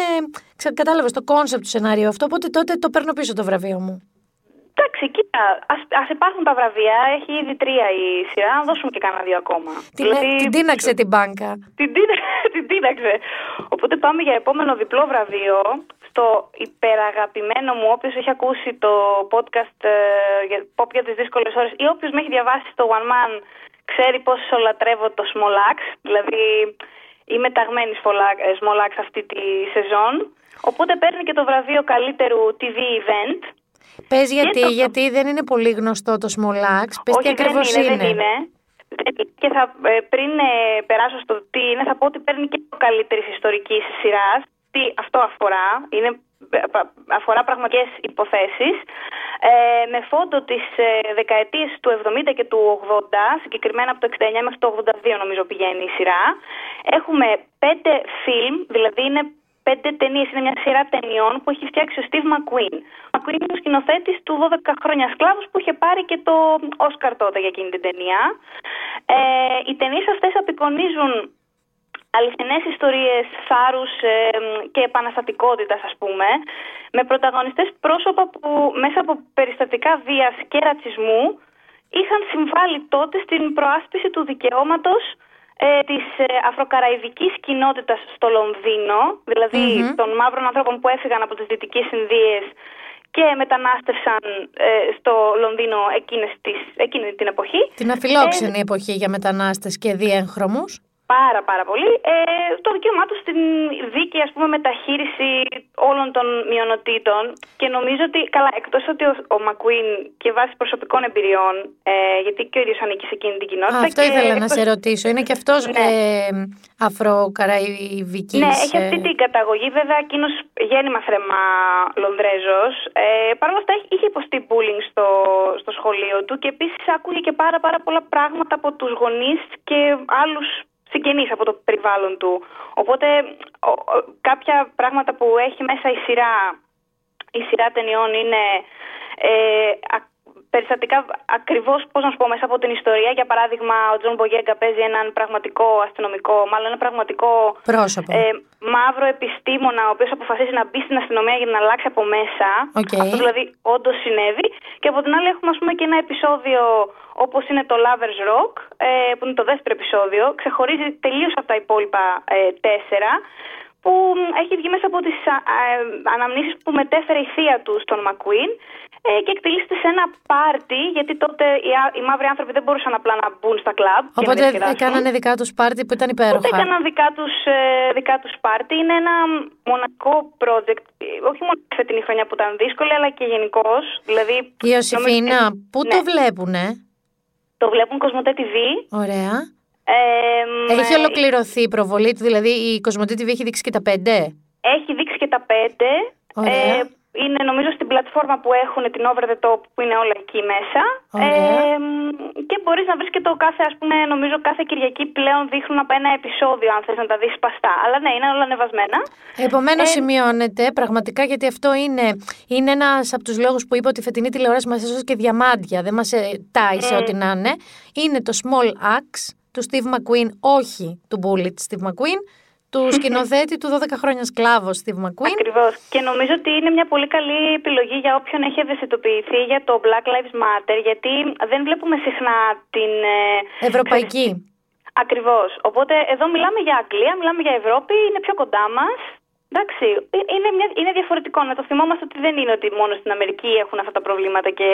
Κατάλαβες το κόνσεπτ του σενάριου αυτό. Οπότε τότε το παίρνω πίσω το βραβείο μου. Εντάξει, κοίτα, ας, ας υπάρχουν τα βραβεία, έχει ήδη τρία η σειρά, να δώσουμε και κανένα δύο ακόμα. Την, Δηλαδή, την τίναξε την μπάνκα. την, τίνα- την τίναξε. Οπότε πάμε για επόμενο διπλό βραβείο στο υπεραγαπημένο μου, όποιος έχει ακούσει το podcast ε, για pop για τις δύσκολες ώρες ή όποιος με έχει διαβάσει το Oneman ξέρει πόσο λατρεύω το Small Axe, δηλαδή είμαι ταγμένη Smolax- ε, Smolax αυτή τη σεζόν. Οπότε παίρνει και το βραβείο καλύτερου TV event. Πες γιατί, το- γιατί δεν είναι πολύ γνωστό το Smolax. Πες τι Όχι, ακριβώς δεν είναι, δεν είναι. Και θα, ε, πριν ε, περάσω στο τι είναι, θα πω ότι παίρνει και το καλύτερης ιστορικής σειράς. Τι αυτό αφορά. Είναι, ε, πα- αφορά πραγματικές υποθέσεις. Ε, με φόντο τι ε, δεκαετίε του 70 και του 80, συγκεκριμένα από το 69 μέχρι το 82, νομίζω πηγαίνει η σειρά. Έχουμε πέντε φιλμ, δηλαδή είναι πέντε ταινίες. Είναι μια σειρά ταινιών που έχει φτιάξει ο Steve McQueen. Ο McQueen είναι ο σκηνοθέτης του 12 χρόνια σκλάβους που είχε πάρει και το Όσκαρ τότε για εκείνη την ταινία. Ε, οι ταινίες αυτές απεικονίζουν αληθινές ιστορίες θάρρους ε, και επαναστατικότητας ας πούμε με πρωταγωνιστές πρόσωπα που μέσα από περιστατικά βίας και ρατσισμού είχαν συμβάλει τότε στην προάσπιση του δικαιώματος ε, της ε, αφροκαραϊβικής κοινότητας στο Λονδίνο, δηλαδη των μαύρων ανθρώπων που έφυγαν από τις Δυτικές Ινδίες και μετανάστευσαν ε, στο Λονδίνο εκείνες τις, εκείνη την εποχή. Την αφιλόξενη εποχή για μετανάστες και διέγχρωμους. Πάρα πάρα πολύ. Ε, το δικαίωμά τους στην δίκαιη ας πούμε, μεταχείριση όλων των μειονοτήτων και νομίζω ότι, καλά, εκτός ότι ο, ο Μακουίν και βάσει προσωπικών εμπειριών, ε, γιατί και ο ίδιος ανήκει σε εκείνη την κοινότητα. Α, αυτό και ήθελα να εκτός- σε ρωτήσω. Είναι και αυτός Ναι. ε, αφροκαραϊβικής. Ναι, έχει αυτή ε, την καταγωγή. Βέβαια, εκείνος γέννημα θρεμά Λονδρέζος. Ε, Παρ' όλα αυτά, έχει- είχε υποστεί bullying στο, στο σχολείο του και επίσης άκουγε και πάρα, πάρα πολλά πράγματα από τους γονείς και άλλους συγγενείς από το περιβάλλον του. Οπότε, ο- ο- κάποια πράγματα που έχει μέσα η σειρά, η σειρά ταινιών είναι ε, α- περιστατικά ακριβώς, πώς να σου πω, μέσα από την ιστορία. Για παράδειγμα, ο Τζον Μπογιέγκα παίζει έναν πραγματικό αστυνομικό, μάλλον ένα πραγματικό Πρόσωπο. ε, μαύρο επιστήμονα, ο οποίος αποφασίζει να μπει στην αστυνομία για να αλλάξει από μέσα. Οκ. Αυτό δηλαδή όντως συνέβη. Και από την άλλη, έχουμε ας πούμε, και ένα επεισόδιο όπως είναι το Lovers Rock, ε, που είναι το δεύτερο επεισόδιο. Ξεχωρίζει τελείως από τα υπόλοιπα ε, τέσσερα που μ, έχει βγει μέσα από τις α, α, αναμνήσεις που μετέφερε η θεία του στον Μακουίν ε, και εκτελήσεται σε ένα πάρτι, γιατί τότε οι, α- οι μαύροι άνθρωποι δεν μπορούσαν απλά να μπουν στα κλαμπ. και να Οπότε διασκεδάσουν. έκανανε δικά τους πάρτι που ήταν Ούτε υπέροχα. έκαναν δικά τους, ε, δικά τους πάρτι. Είναι ένα μοναδικό project, ε, όχι μόνο αυτή την χρονιά που ήταν δύσκολη, αλλά και γενικώ. Δηλαδή, Η Ιωσήφινα, νομίζω- πού ναι, το βλέπουνε; Το βλέπουν Κοσμοτέ TV. Ωραία. Ε, Έχει ε, ολοκληρωθεί η προβολή του, δηλαδή η Κοσμοτή TV έχει δείξει και τα πέντε; Έχει δείξει και τα πέντε. Ωραία. Ε, είναι νομίζω στην πλατφόρμα που έχουν την Over the Top που είναι όλα εκεί μέσα. Ωραία. Ε, και μπορείς να βρεις και το κάθε, ας πούμε, νομίζω κάθε Κυριακή πλέον δείχνουν από ένα επεισόδιο αν θες να τα δεις σπαστά. Αλλά ναι, είναι όλα ανεβασμένα. Επομένως, Ε, σημειώνεται πραγματικά γιατί αυτό είναι, είναι ένας από τους λόγους που είπα ότι η φετινή τηλεόραση μας έσωσε και διαμάντια. Δεν μας τάισε ό,τι να είναι. Είναι το Small Axe του Steve McQueen, όχι του Bullet Steve McQueen, του *laughs* σκηνοθέτη του 12 χρόνια σκλάβο Steve McQueen. Ακριβώς. Και νομίζω ότι είναι μια πολύ καλή επιλογή για όποιον έχει ευαισθητοποιηθεί για το Black Lives Matter, γιατί δεν βλέπουμε συχνά την. ε, Ευρωπαϊκή. Ακριβώς. Οπότε εδώ μιλάμε για Αγγλία, μιλάμε για Ευρώπη, είναι πιο κοντά μας. Εντάξει, ε- είναι, μια, είναι διαφορετικό. Να το θυμόμαστε ότι δεν είναι ότι μόνο στην Αμερική έχουν αυτά τα προβλήματα και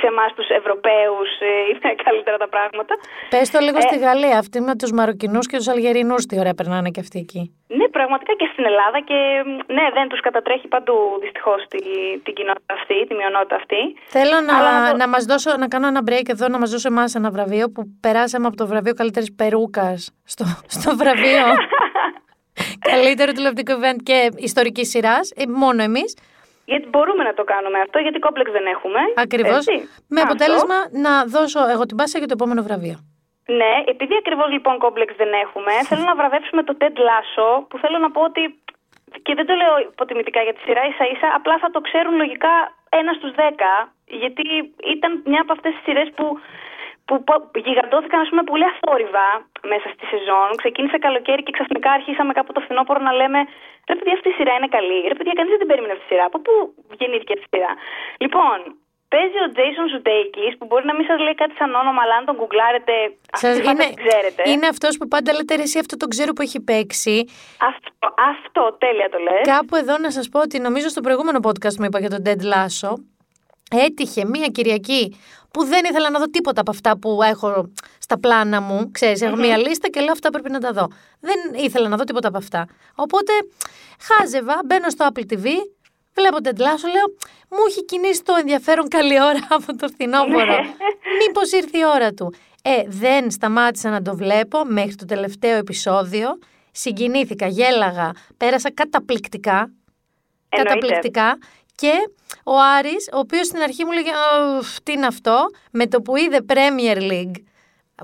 σε εμάς τους Ευρωπαίους είναι καλύτερα τα πράγματα. Πες το λίγο Ε, στη Γαλλία. Αυτοί με τους Μαροκινούς και τους Αλγερινούς, τι ωραία περνάνε και αυτοί εκεί. Ναι, πραγματικά και στην Ελλάδα και ναι, δεν τους κατατρέχει παντού δυστυχώς τη, την κοινότητα αυτή, τη μειονότητα αυτή. Θέλω να, Αλλά να, να το- μας δώσω, να κάνω ένα break εδώ, να μας δώσω εμάς ένα βραβείο που περάσαμε από το βραβείο καλύτερης περούκας στο, στο βραβείο *laughs* καλύτερο τηλεοπτικό event και ιστορικής σειράς, ε, μόνο εμείς. Γιατί μπορούμε να το κάνουμε αυτό, γιατί κόμπλεξ δεν έχουμε. Ακριβώς. έτσι. Με Αυτό. αποτέλεσμα να δώσω εγώ την πάσα για το επόμενο βραβείο. Ναι, επειδή ακριβώς λοιπόν κόμπλεξ δεν έχουμε, θέλω να βραβεύσουμε το Ted Lasso, που θέλω να πω ότι και δεν το λέω υποτιμητικά για τη σειρά ίσα ίσα, απλά θα το ξέρουν λογικά ένα στους δέκα, γιατί ήταν μια από αυτές τις σειρές που που πο- γιγαντώθηκαν ας πούμε, πολύ αθόρυβα μέσα στη σεζόν. Ξεκίνησε καλοκαίρι και ξαφνικά αρχίσαμε κάπου το φθινόπωρο να λέμε ρε παιδιά αυτή η σειρά είναι καλή. Ρε παιδιά κανείς δεν την περίμενε αυτή η σειρά. Από πού γεννήθηκε αυτή η σειρά; Λοιπόν, παίζει ο Jason Sudeikis που μπορεί να μην σας λέει κάτι σαν όνομα αλλά αν τον γκουγκλάρετε αυτή Σας- τη φάση είναι, την ξέρετε. είναι αυτός που πάντα λέτε ρε εσύ αυτό το ξέρω που έχει παίξει. Αυτό, αυτό τέλεια το λες. Κάπου εδώ να σας πω ότι νομίζω στο προηγούμενο podcast μου είπα για τον Ted Lasso έτυχε μία Κυριακή που δεν ήθελα να δω τίποτα από αυτά που έχω στα πλάνα μου. Ξέρεις, έχω μία λίστα και λέω αυτά πρέπει να τα δω. Δεν ήθελα να δω τίποτα από αυτά. Οπότε χάζευα, μπαίνω στο Apple TV, βλέπω Ted Lasso, λέω μου έχει κινήσει το ενδιαφέρον καλή ώρα *laughs* από το φθινόπωρο. Μήπως ήρθε η ώρα του. Ε, δεν σταμάτησα να το βλέπω μέχρι το τελευταίο επεισόδιο. Συγκινήθηκα, γέλαγα, πέρασα καταπληκτικά. Εννοείται. Καταπληκτικά. Και ο Άρης, ο οποίος στην αρχή μου λέγε «Ουφ, τι είναι αυτό, με το που είδε Premier League,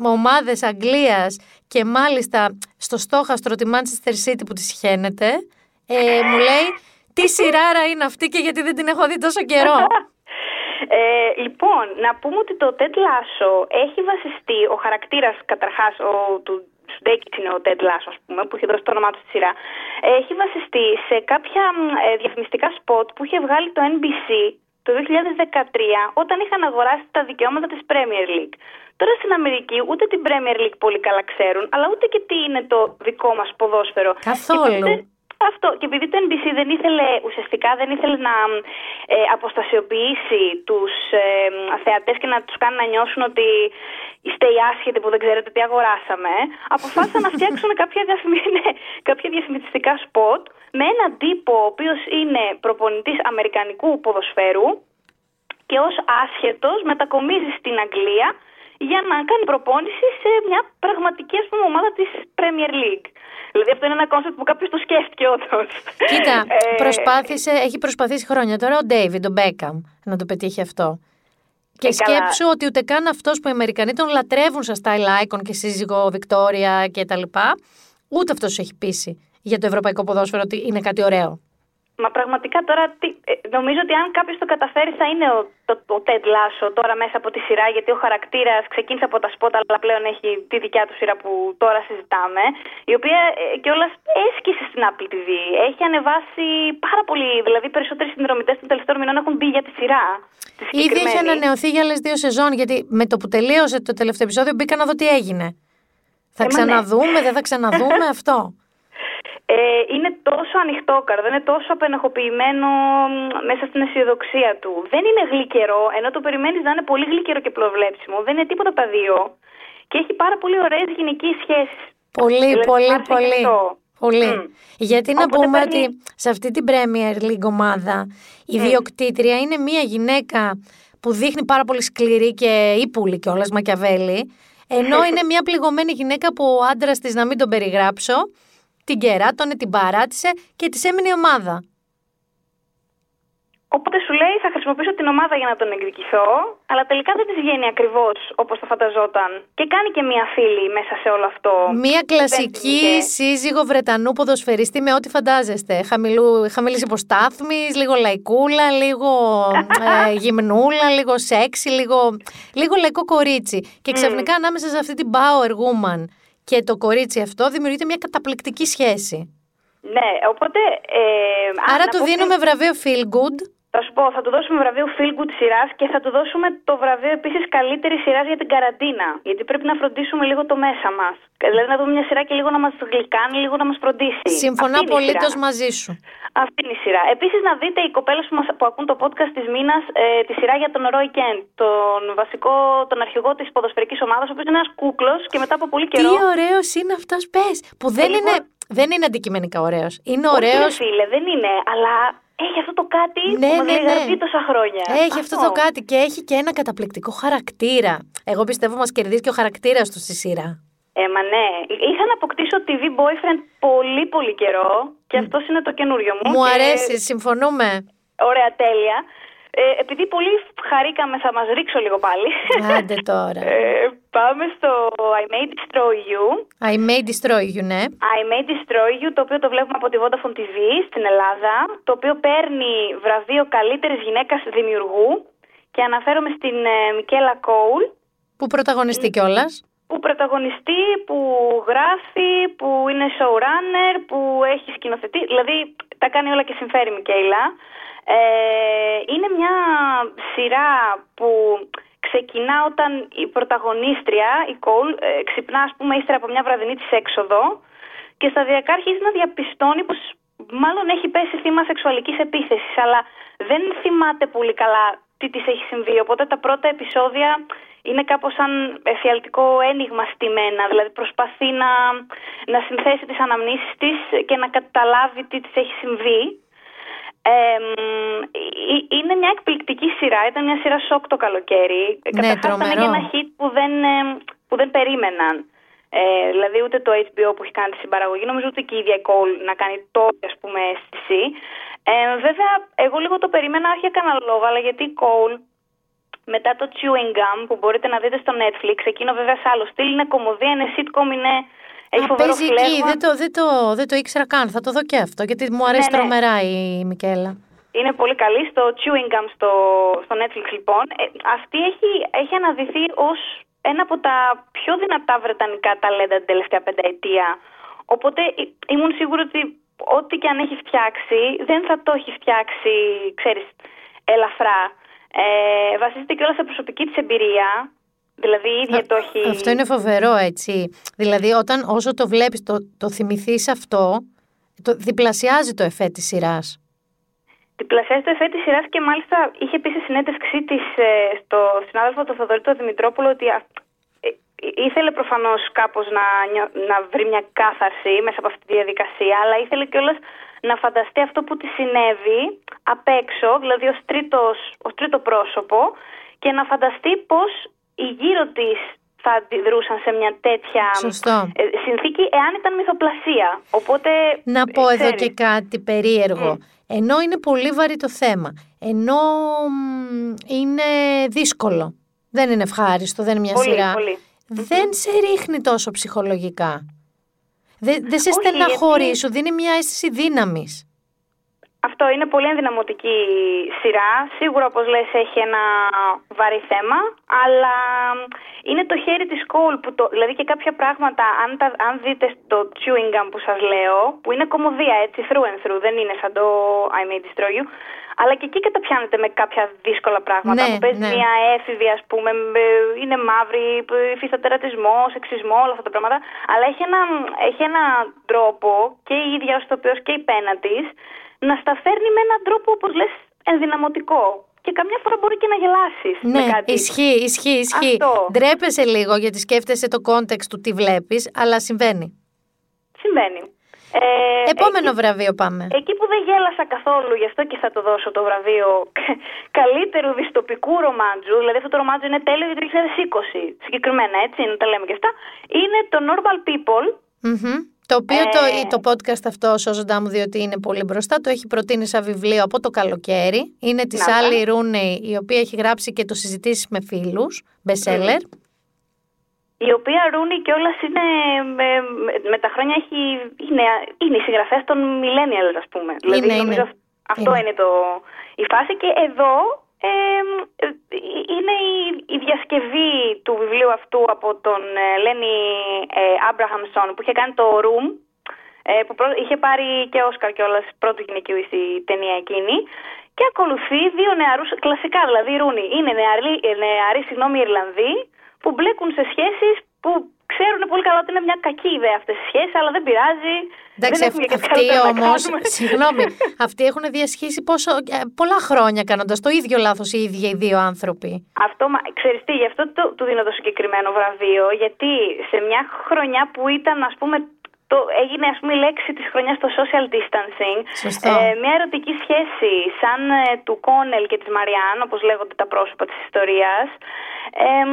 ομάδες Αγγλίας και μάλιστα στο στόχαστρο τη Manchester City που της χαίνεται, ε, μου λέει τι σειράρα είναι αυτή και γιατί δεν την έχω δει τόσο καιρό. Ε, λοιπόν, να πούμε ότι το Ted Lasso έχει βασιστεί, ο χαρακτήρας καταρχάς ο, του Σουντέκης είναι ο Ted Lasso ας πούμε, που έχει δώσει το όνομά του στη σειρά, έχει βασιστεί σε κάποια μ, ε, διαφημιστικά σποτ που είχε βγάλει το NBC το 2013 όταν είχαν αγοράσει τα δικαιώματα της Premier League. Τώρα στην Αμερική ούτε την Premier League πολύ καλά ξέρουν, αλλά ούτε και τι είναι το δικό μας ποδόσφαιρο. Καθόλου. Και επειδή- Αυτό. Και επειδή το NBC δεν ήθελε, ουσιαστικά δεν ήθελε να ε, αποστασιοποιήσει τους ε, θεατές και να τους κάνει να νιώσουν ότι είστε οι άσχετοι που δεν ξέρετε τι αγοράσαμε, αποφάσισαν να φτιάξουν κάποια, διαφημι- *laughs* ναι, κάποια διαφημιστικά σποτ με έναν τύπο ο οποίος είναι προπονητής αμερικανικού ποδοσφαίρου και ως άσχετος μετακομίζει στην Αγγλία για να κάνει προπόνηση σε μια πραγματική ας πούμε, ομάδα της Premier League. Δηλαδή αυτό είναι ένα κόνσεπτ που κάποιος το σκέφτηκε όντως. Κοίτα, Ε, προσπάθησε, έχει προσπαθήσει χρόνια τώρα ο Ντέιβιντ, ο Μπέκαμ, να το πετύχει αυτό. Και Ε, καλά. σκέψου ότι ούτε καν αυτός που οι Αμερικανοί τον λατρεύουν σαν style icon και σύζυγο Βικτόρια και τα λοιπά, ούτε αυτός σου έχει πείσει για το ευρωπαϊκό ποδόσφαιρο ότι είναι κάτι ωραίο. Μα πραγματικά τώρα τι, ε, νομίζω ότι αν κάποιος το καταφέρει θα είναι ο, το, ο Ted Lasso τώρα μέσα από τη σειρά γιατί ο χαρακτήρας ξεκίνησε από τα σπότα αλλά πλέον έχει τη δικιά του σειρά που τώρα συζητάμε η οποία ε, κιόλας έσκησε στην Apple TV. Έχει ανεβάσει πάρα πολύ, δηλαδή περισσότεροι συνδρομητές των τελευταίων μηνών έχουν μπει για τη σειρά. τη Ήδη έχει συγκεκριμένη. ανανεωθεί για άλλες δύο σεζόν, γιατί με το που τελείωσε το τελευταίο επεισόδιο μπήκα να δω τι έγινε. Θα Ε, μα ναι. ξαναδούμε, δεν θα ξαναδούμε αυτό. *laughs* Ε, είναι τόσο ανοιχτόκαρδο, είναι τόσο απενεχοποιημένο μ, μέσα στην αισιοδοξία του. Δεν είναι γλυκερό, ενώ το περιμένεις να είναι πολύ γλυκερό και προβλέψιμο. Δεν είναι τίποτα από τα δύο. Και έχει πάρα πολύ ωραίες γυναικείε σχέσεις. Πολύ, Δηλαδή, πολύ, άρεσε και πολύ. αυτό. Πολύ. Μμ. Γιατί να Οπότε πούμε παίρνει- ότι σε αυτή την Premier League ομάδα η διοκτήτρια είναι μια γυναίκα που δείχνει πάρα πολύ σκληρή και ύπουλη κιόλας Μακιαβέλη. Ενώ *laughs* είναι μια πληγωμένη γυναίκα που ο άντρας της, να μην τον περιγράψω, την κεράτωνε, την παράτησε και της έμεινε η ομάδα. Οπότε σου λέει θα χρησιμοποιήσω την ομάδα για να τον εκδικηθώ, αλλά τελικά δεν της βγαίνει ακριβώς όπως το φανταζόταν. Και κάνει και μία φίλη μέσα σε όλο αυτό. Μια Δεν κλασική την είχε. σύζυγο Βρετανού ποδοσφαιριστή με ό,τι φαντάζεστε. Χαμηλού, χαμηλής υποστάθμης, λίγο λαϊκούλα, λίγο ε, *laughs* γυμνούλα, λίγο σεξι, λίγο, λίγο λαϊκό κορίτσι. Και ξαφνικά ανάμεσα σε αυτή την power woman και το κορίτσι αυτό δημιουργείται μια καταπληκτική σχέση. Ναι, οπότε. Ε, α, Άρα να του πω δίνουμε βραβείο feel good. Θα σου πω, θα του δώσουμε βραβείο Feel Good σειράς και θα του δώσουμε το βραβείο επίσης καλύτερης σειράς για την καραντίνα. Γιατί πρέπει να φροντίσουμε λίγο το μέσα μας. Δηλαδή να δούμε μια σειρά και λίγο να μας γλυκάνει, λίγο να μας φροντίσει. Συμφωνώ Αυτή είναι η απολύτως σειρά. μαζί σου. Αυτή είναι η σειρά. Επίσης, να δείτε οι κοπέλες που, μας- που ακούν το podcast της μήνας ε, τη σειρά για τον Roy Kent, τον βασικό, τον αρχηγό της ποδοσφαιρικής ομάδας, ο οποίος είναι ένας κούκλος και μετά από πολύ Τι καιρό. ωραίος είναι αυτός, πες. Που δεν, Ε, είναι, λοιπόν- δεν είναι αντικειμενικά ωραίος. Είναι Όχι, ωραίο. ρε φίλε, δεν είναι, αλλά έχει αυτό το κάτι Ναι, που μας ναι, ναι. λιγαρδεί τόσα χρόνια. Έχει αυτό το κάτι και έχει και ένα καταπληκτικό χαρακτήρα. Εγώ πιστεύω μας κερδίζει και ο χαρακτήρας του στη σειρά. Ε, μα ναι. Είχα να αποκτήσω TV boyfriend πολύ πολύ καιρό και αυτός είναι το καινούριο μου. Μου και- αρέσει, συμφωνούμε. Ωραία, τέλεια. Ε, επειδή πολύ χαρήκαμε θα μας ρίξω λίγο πάλι. Άντε *laughs* τώρα. Ε, πάμε στο I May Destroy You. I may destroy you, ναι. I May Destroy You, το οποίο το βλέπουμε από τη Vodafone TV στην Ελλάδα, το οποίο παίρνει βραβείο καλύτερης γυναίκας δημιουργού και αναφέρομαι στην ε, Μικέλα Κόουλ, Που πρωταγωνιστεί κιόλας. που πρωταγωνιστεί, που γράφει, που είναι showrunner, που έχει σκηνοθετεί, δηλαδή τα κάνει όλα και συμφέρει η Μικέλα. Ε, είναι μια σειρά που ξεκινά όταν η πρωταγωνίστρια, η Κόλ, ε, ξυπνά ας πούμε ύστερα από μια βραδινή της έξοδο και σταδιακά αρχίζει να διαπιστώνει πως μάλλον έχει πέσει θύμα σεξουαλικής επίθεσης αλλά δεν θυμάται πολύ καλά τι της έχει συμβεί οπότε τα πρώτα επεισόδια είναι κάπως σαν εφιαλτικό ένιγμα στημένα δηλαδή προσπαθεί να, να συνθέσει τις αναμνήσεις της και να καταλάβει τι της έχει συμβεί ε, μ, ε, είναι μια εκπληκτική σειρά. Ήταν μια σειρά σοκ το καλοκαίρι. Καταρχάς ήταν τρομερό. και ένα hit που δεν, ε, που δεν περίμεναν. Ε, δηλαδή ούτε το HBO που έχει κάνει τη συμπαραγωγή, νομίζω ούτε και η ίδια η Cole να κάνει τότε ας πούμε αίσθηση. Ε, βέβαια, εγώ λίγο το περίμενα, όχι για κανένα λόγο, αλλά γιατί η Cole μετά το Chewing Gum που μπορείτε να δείτε στο Netflix, εκείνο βέβαια σε άλλο στυλ, είναι κομμωδία, είναι sitcom, είναι... Έχει Α, φοβερό παίζει εκεί. φλέγμα. Δεν το, δεν, το, δεν το ήξερα καν. Θα το δω και αυτό. Γιατί μου αρέσει Ναι, ναι. τρομερά η Μικέλα. Είναι πολύ καλή στο Chewing Gum στο, στο Netflix λοιπόν. Ε, αυτή έχει, έχει αναδυθεί ως ένα από τα πιο δυνατά βρετανικά ταλέντα την τελευταία πενταετία. Οπότε ε, ήμουν σίγουρη ότι ό,τι και αν έχει φτιάξει δεν θα το έχει φτιάξει, ξέρεις, ελαφρά. Ε, βασίζεται και όλα σε προσωπική της εμπειρία. Δηλαδή η ίδια το έχει... Αυτό είναι φοβερό, έτσι. Δηλαδή, όταν όσο το βλέπεις, το, το θυμηθείς αυτό, το διπλασιάζει το εφέ της σειράς. Διπλασιάζει το εφέ της σειράς και μάλιστα είχε πει σε συνέντευξή της στο συνάδελφο του Θοδωρή του Δημητρόπουλο ότι α, ε, ήθελε προφανώς κάπως να, νιω- να βρει μια κάθαρση μέσα από αυτή τη διαδικασία, αλλά ήθελε κιόλας να φανταστεί αυτό που της συνέβη απ' έξω, δηλαδή ως ως τρίτο πρόσωπο, και να φανταστεί πώς οι γύρω της θα αντιδρούσαν σε μια τέτοια Σωστό. ε, συνθήκη εάν ήταν μυθοπλασία. Οπότε, Να ε, πω εδώ ξέρεις. και κάτι περίεργο. Ενώ είναι πολύ βαρύ το θέμα, ενώ μ, είναι δύσκολο, δεν είναι ευχάριστο, δεν είναι μια Πολύ, σειρά, πολύ. δεν σε ρίχνει τόσο ψυχολογικά. Δεν, δεν σε Όχι, στεναχωρεί, γιατί- σου δίνει μια αίσθηση δύναμης. Αυτό είναι πολύ ενδυναμωτική σειρά. Σίγουρα, όπως λες, έχει ένα βαρύ θέμα, αλλά είναι το χέρι της Cole που το... Δηλαδή και κάποια πράγματα, αν, τα, αν δείτε στο chewing gum που σας λέω, που είναι κομμωδία, έτσι, through and through, δεν είναι σαν το I May Destroy You, αλλά και εκεί καταπιάνεται με κάποια δύσκολα πράγματα. Ναι, που παίζει ναι. μια έφηβη, ας πούμε, με- είναι μαύρη, που υφίσταται ρατσισμό, σεξισμό, όλα αυτά τα πράγματα. Αλλά έχει ένα, έχει ένα τρόπο και η ίδια ως τοπιός και η πένα της να στα φέρνει με έναν τρόπο, όπως λες, ενδυναμωτικό. Και καμιά φορά μπορεί και να γελάσεις με Ναι, κάτι. ισχύει, ισχύει, ισχύει. Αυτό. Ντρέπεσαι λίγο γιατί σκέφτεσαι το context του τι βλέπεις, αλλά συμβαίνει. Συμβαίνει. Ε, Επόμενο εκεί- βραβείο πάμε. Εκεί που δεν γέλασα καθόλου, γι' αυτό και θα το δώσω το βραβείο *laughs* καλύτερου διστοπικού ρομάντζου, δηλαδή αυτό το ρομάντζο είναι τέλειο για το 2020, συγκεκριμένα έτσι, να τα λέμε και αυτά, είναι το Normal People, Μμμ. Το οποίο Ε, το, το podcast αυτό, σώζοντά μου, διότι είναι πολύ μπροστά, το έχει προτείνει σαν βιβλίο από το καλοκαίρι. Είναι της Να τα. Άλλη Ρούνεϊ, η οποία έχει γράψει και το συζητήσεις με φίλους. Bestseller. η οποία Ρούνι κιόλας είναι με, με, με τα χρόνια έχει, είναι, είναι η συγγραφέας των Millennials, ας πούμε. δηλαδή, Είναι, νομίζω είναι. αυτό Είναι. είναι, το, η φάση. Και εδώ ε, ε, είναι η, η διασκευή του βιβλίου αυτού από τον ε, Λένι Άμπραχαμσον που είχε κάνει το Room. ε, που πρό- είχε πάρει και Όσκαρ κιόλα πρώτου γυναικείου στη ταινία εκείνη. Και ακολουθεί δύο νεαρούς, κλασικά δηλαδή Ρούνι, είναι νεαροί, ε, νεαροί συγγνώμη, Ιρλανδοί που μπλέκουν σε σχέσεις που ξέρουν πολύ καλά ότι είναι μια κακή ιδέα αυτές οι σχέσεις, αλλά δεν πειράζει. Εντάξει, δεν έχουμε και κάτι αυτοί καλύτερο να όμω. κάνουμε. *laughs* Συγγνώμη. Αυτοί έχουν διασχίσει πόσο, ε, πολλά χρόνια κάνοντας το ίδιο λάθος οι ίδιοι οι δύο άνθρωποι. Αυτό, μα, ξέρεις τι, γι' αυτό το, του δίνω το συγκεκριμένο βραβείο, γιατί σε μια χρονιά που ήταν, ας πούμε, το, έγινε ας πούμε η λέξη της χρονιάς το social distancing, Σωστό. ε, μια ερωτική σχέση σαν ε, του Κόνελ και της Μαριάν, όπως λέγονται τα πρόσωπα της ιστορίας, εμ,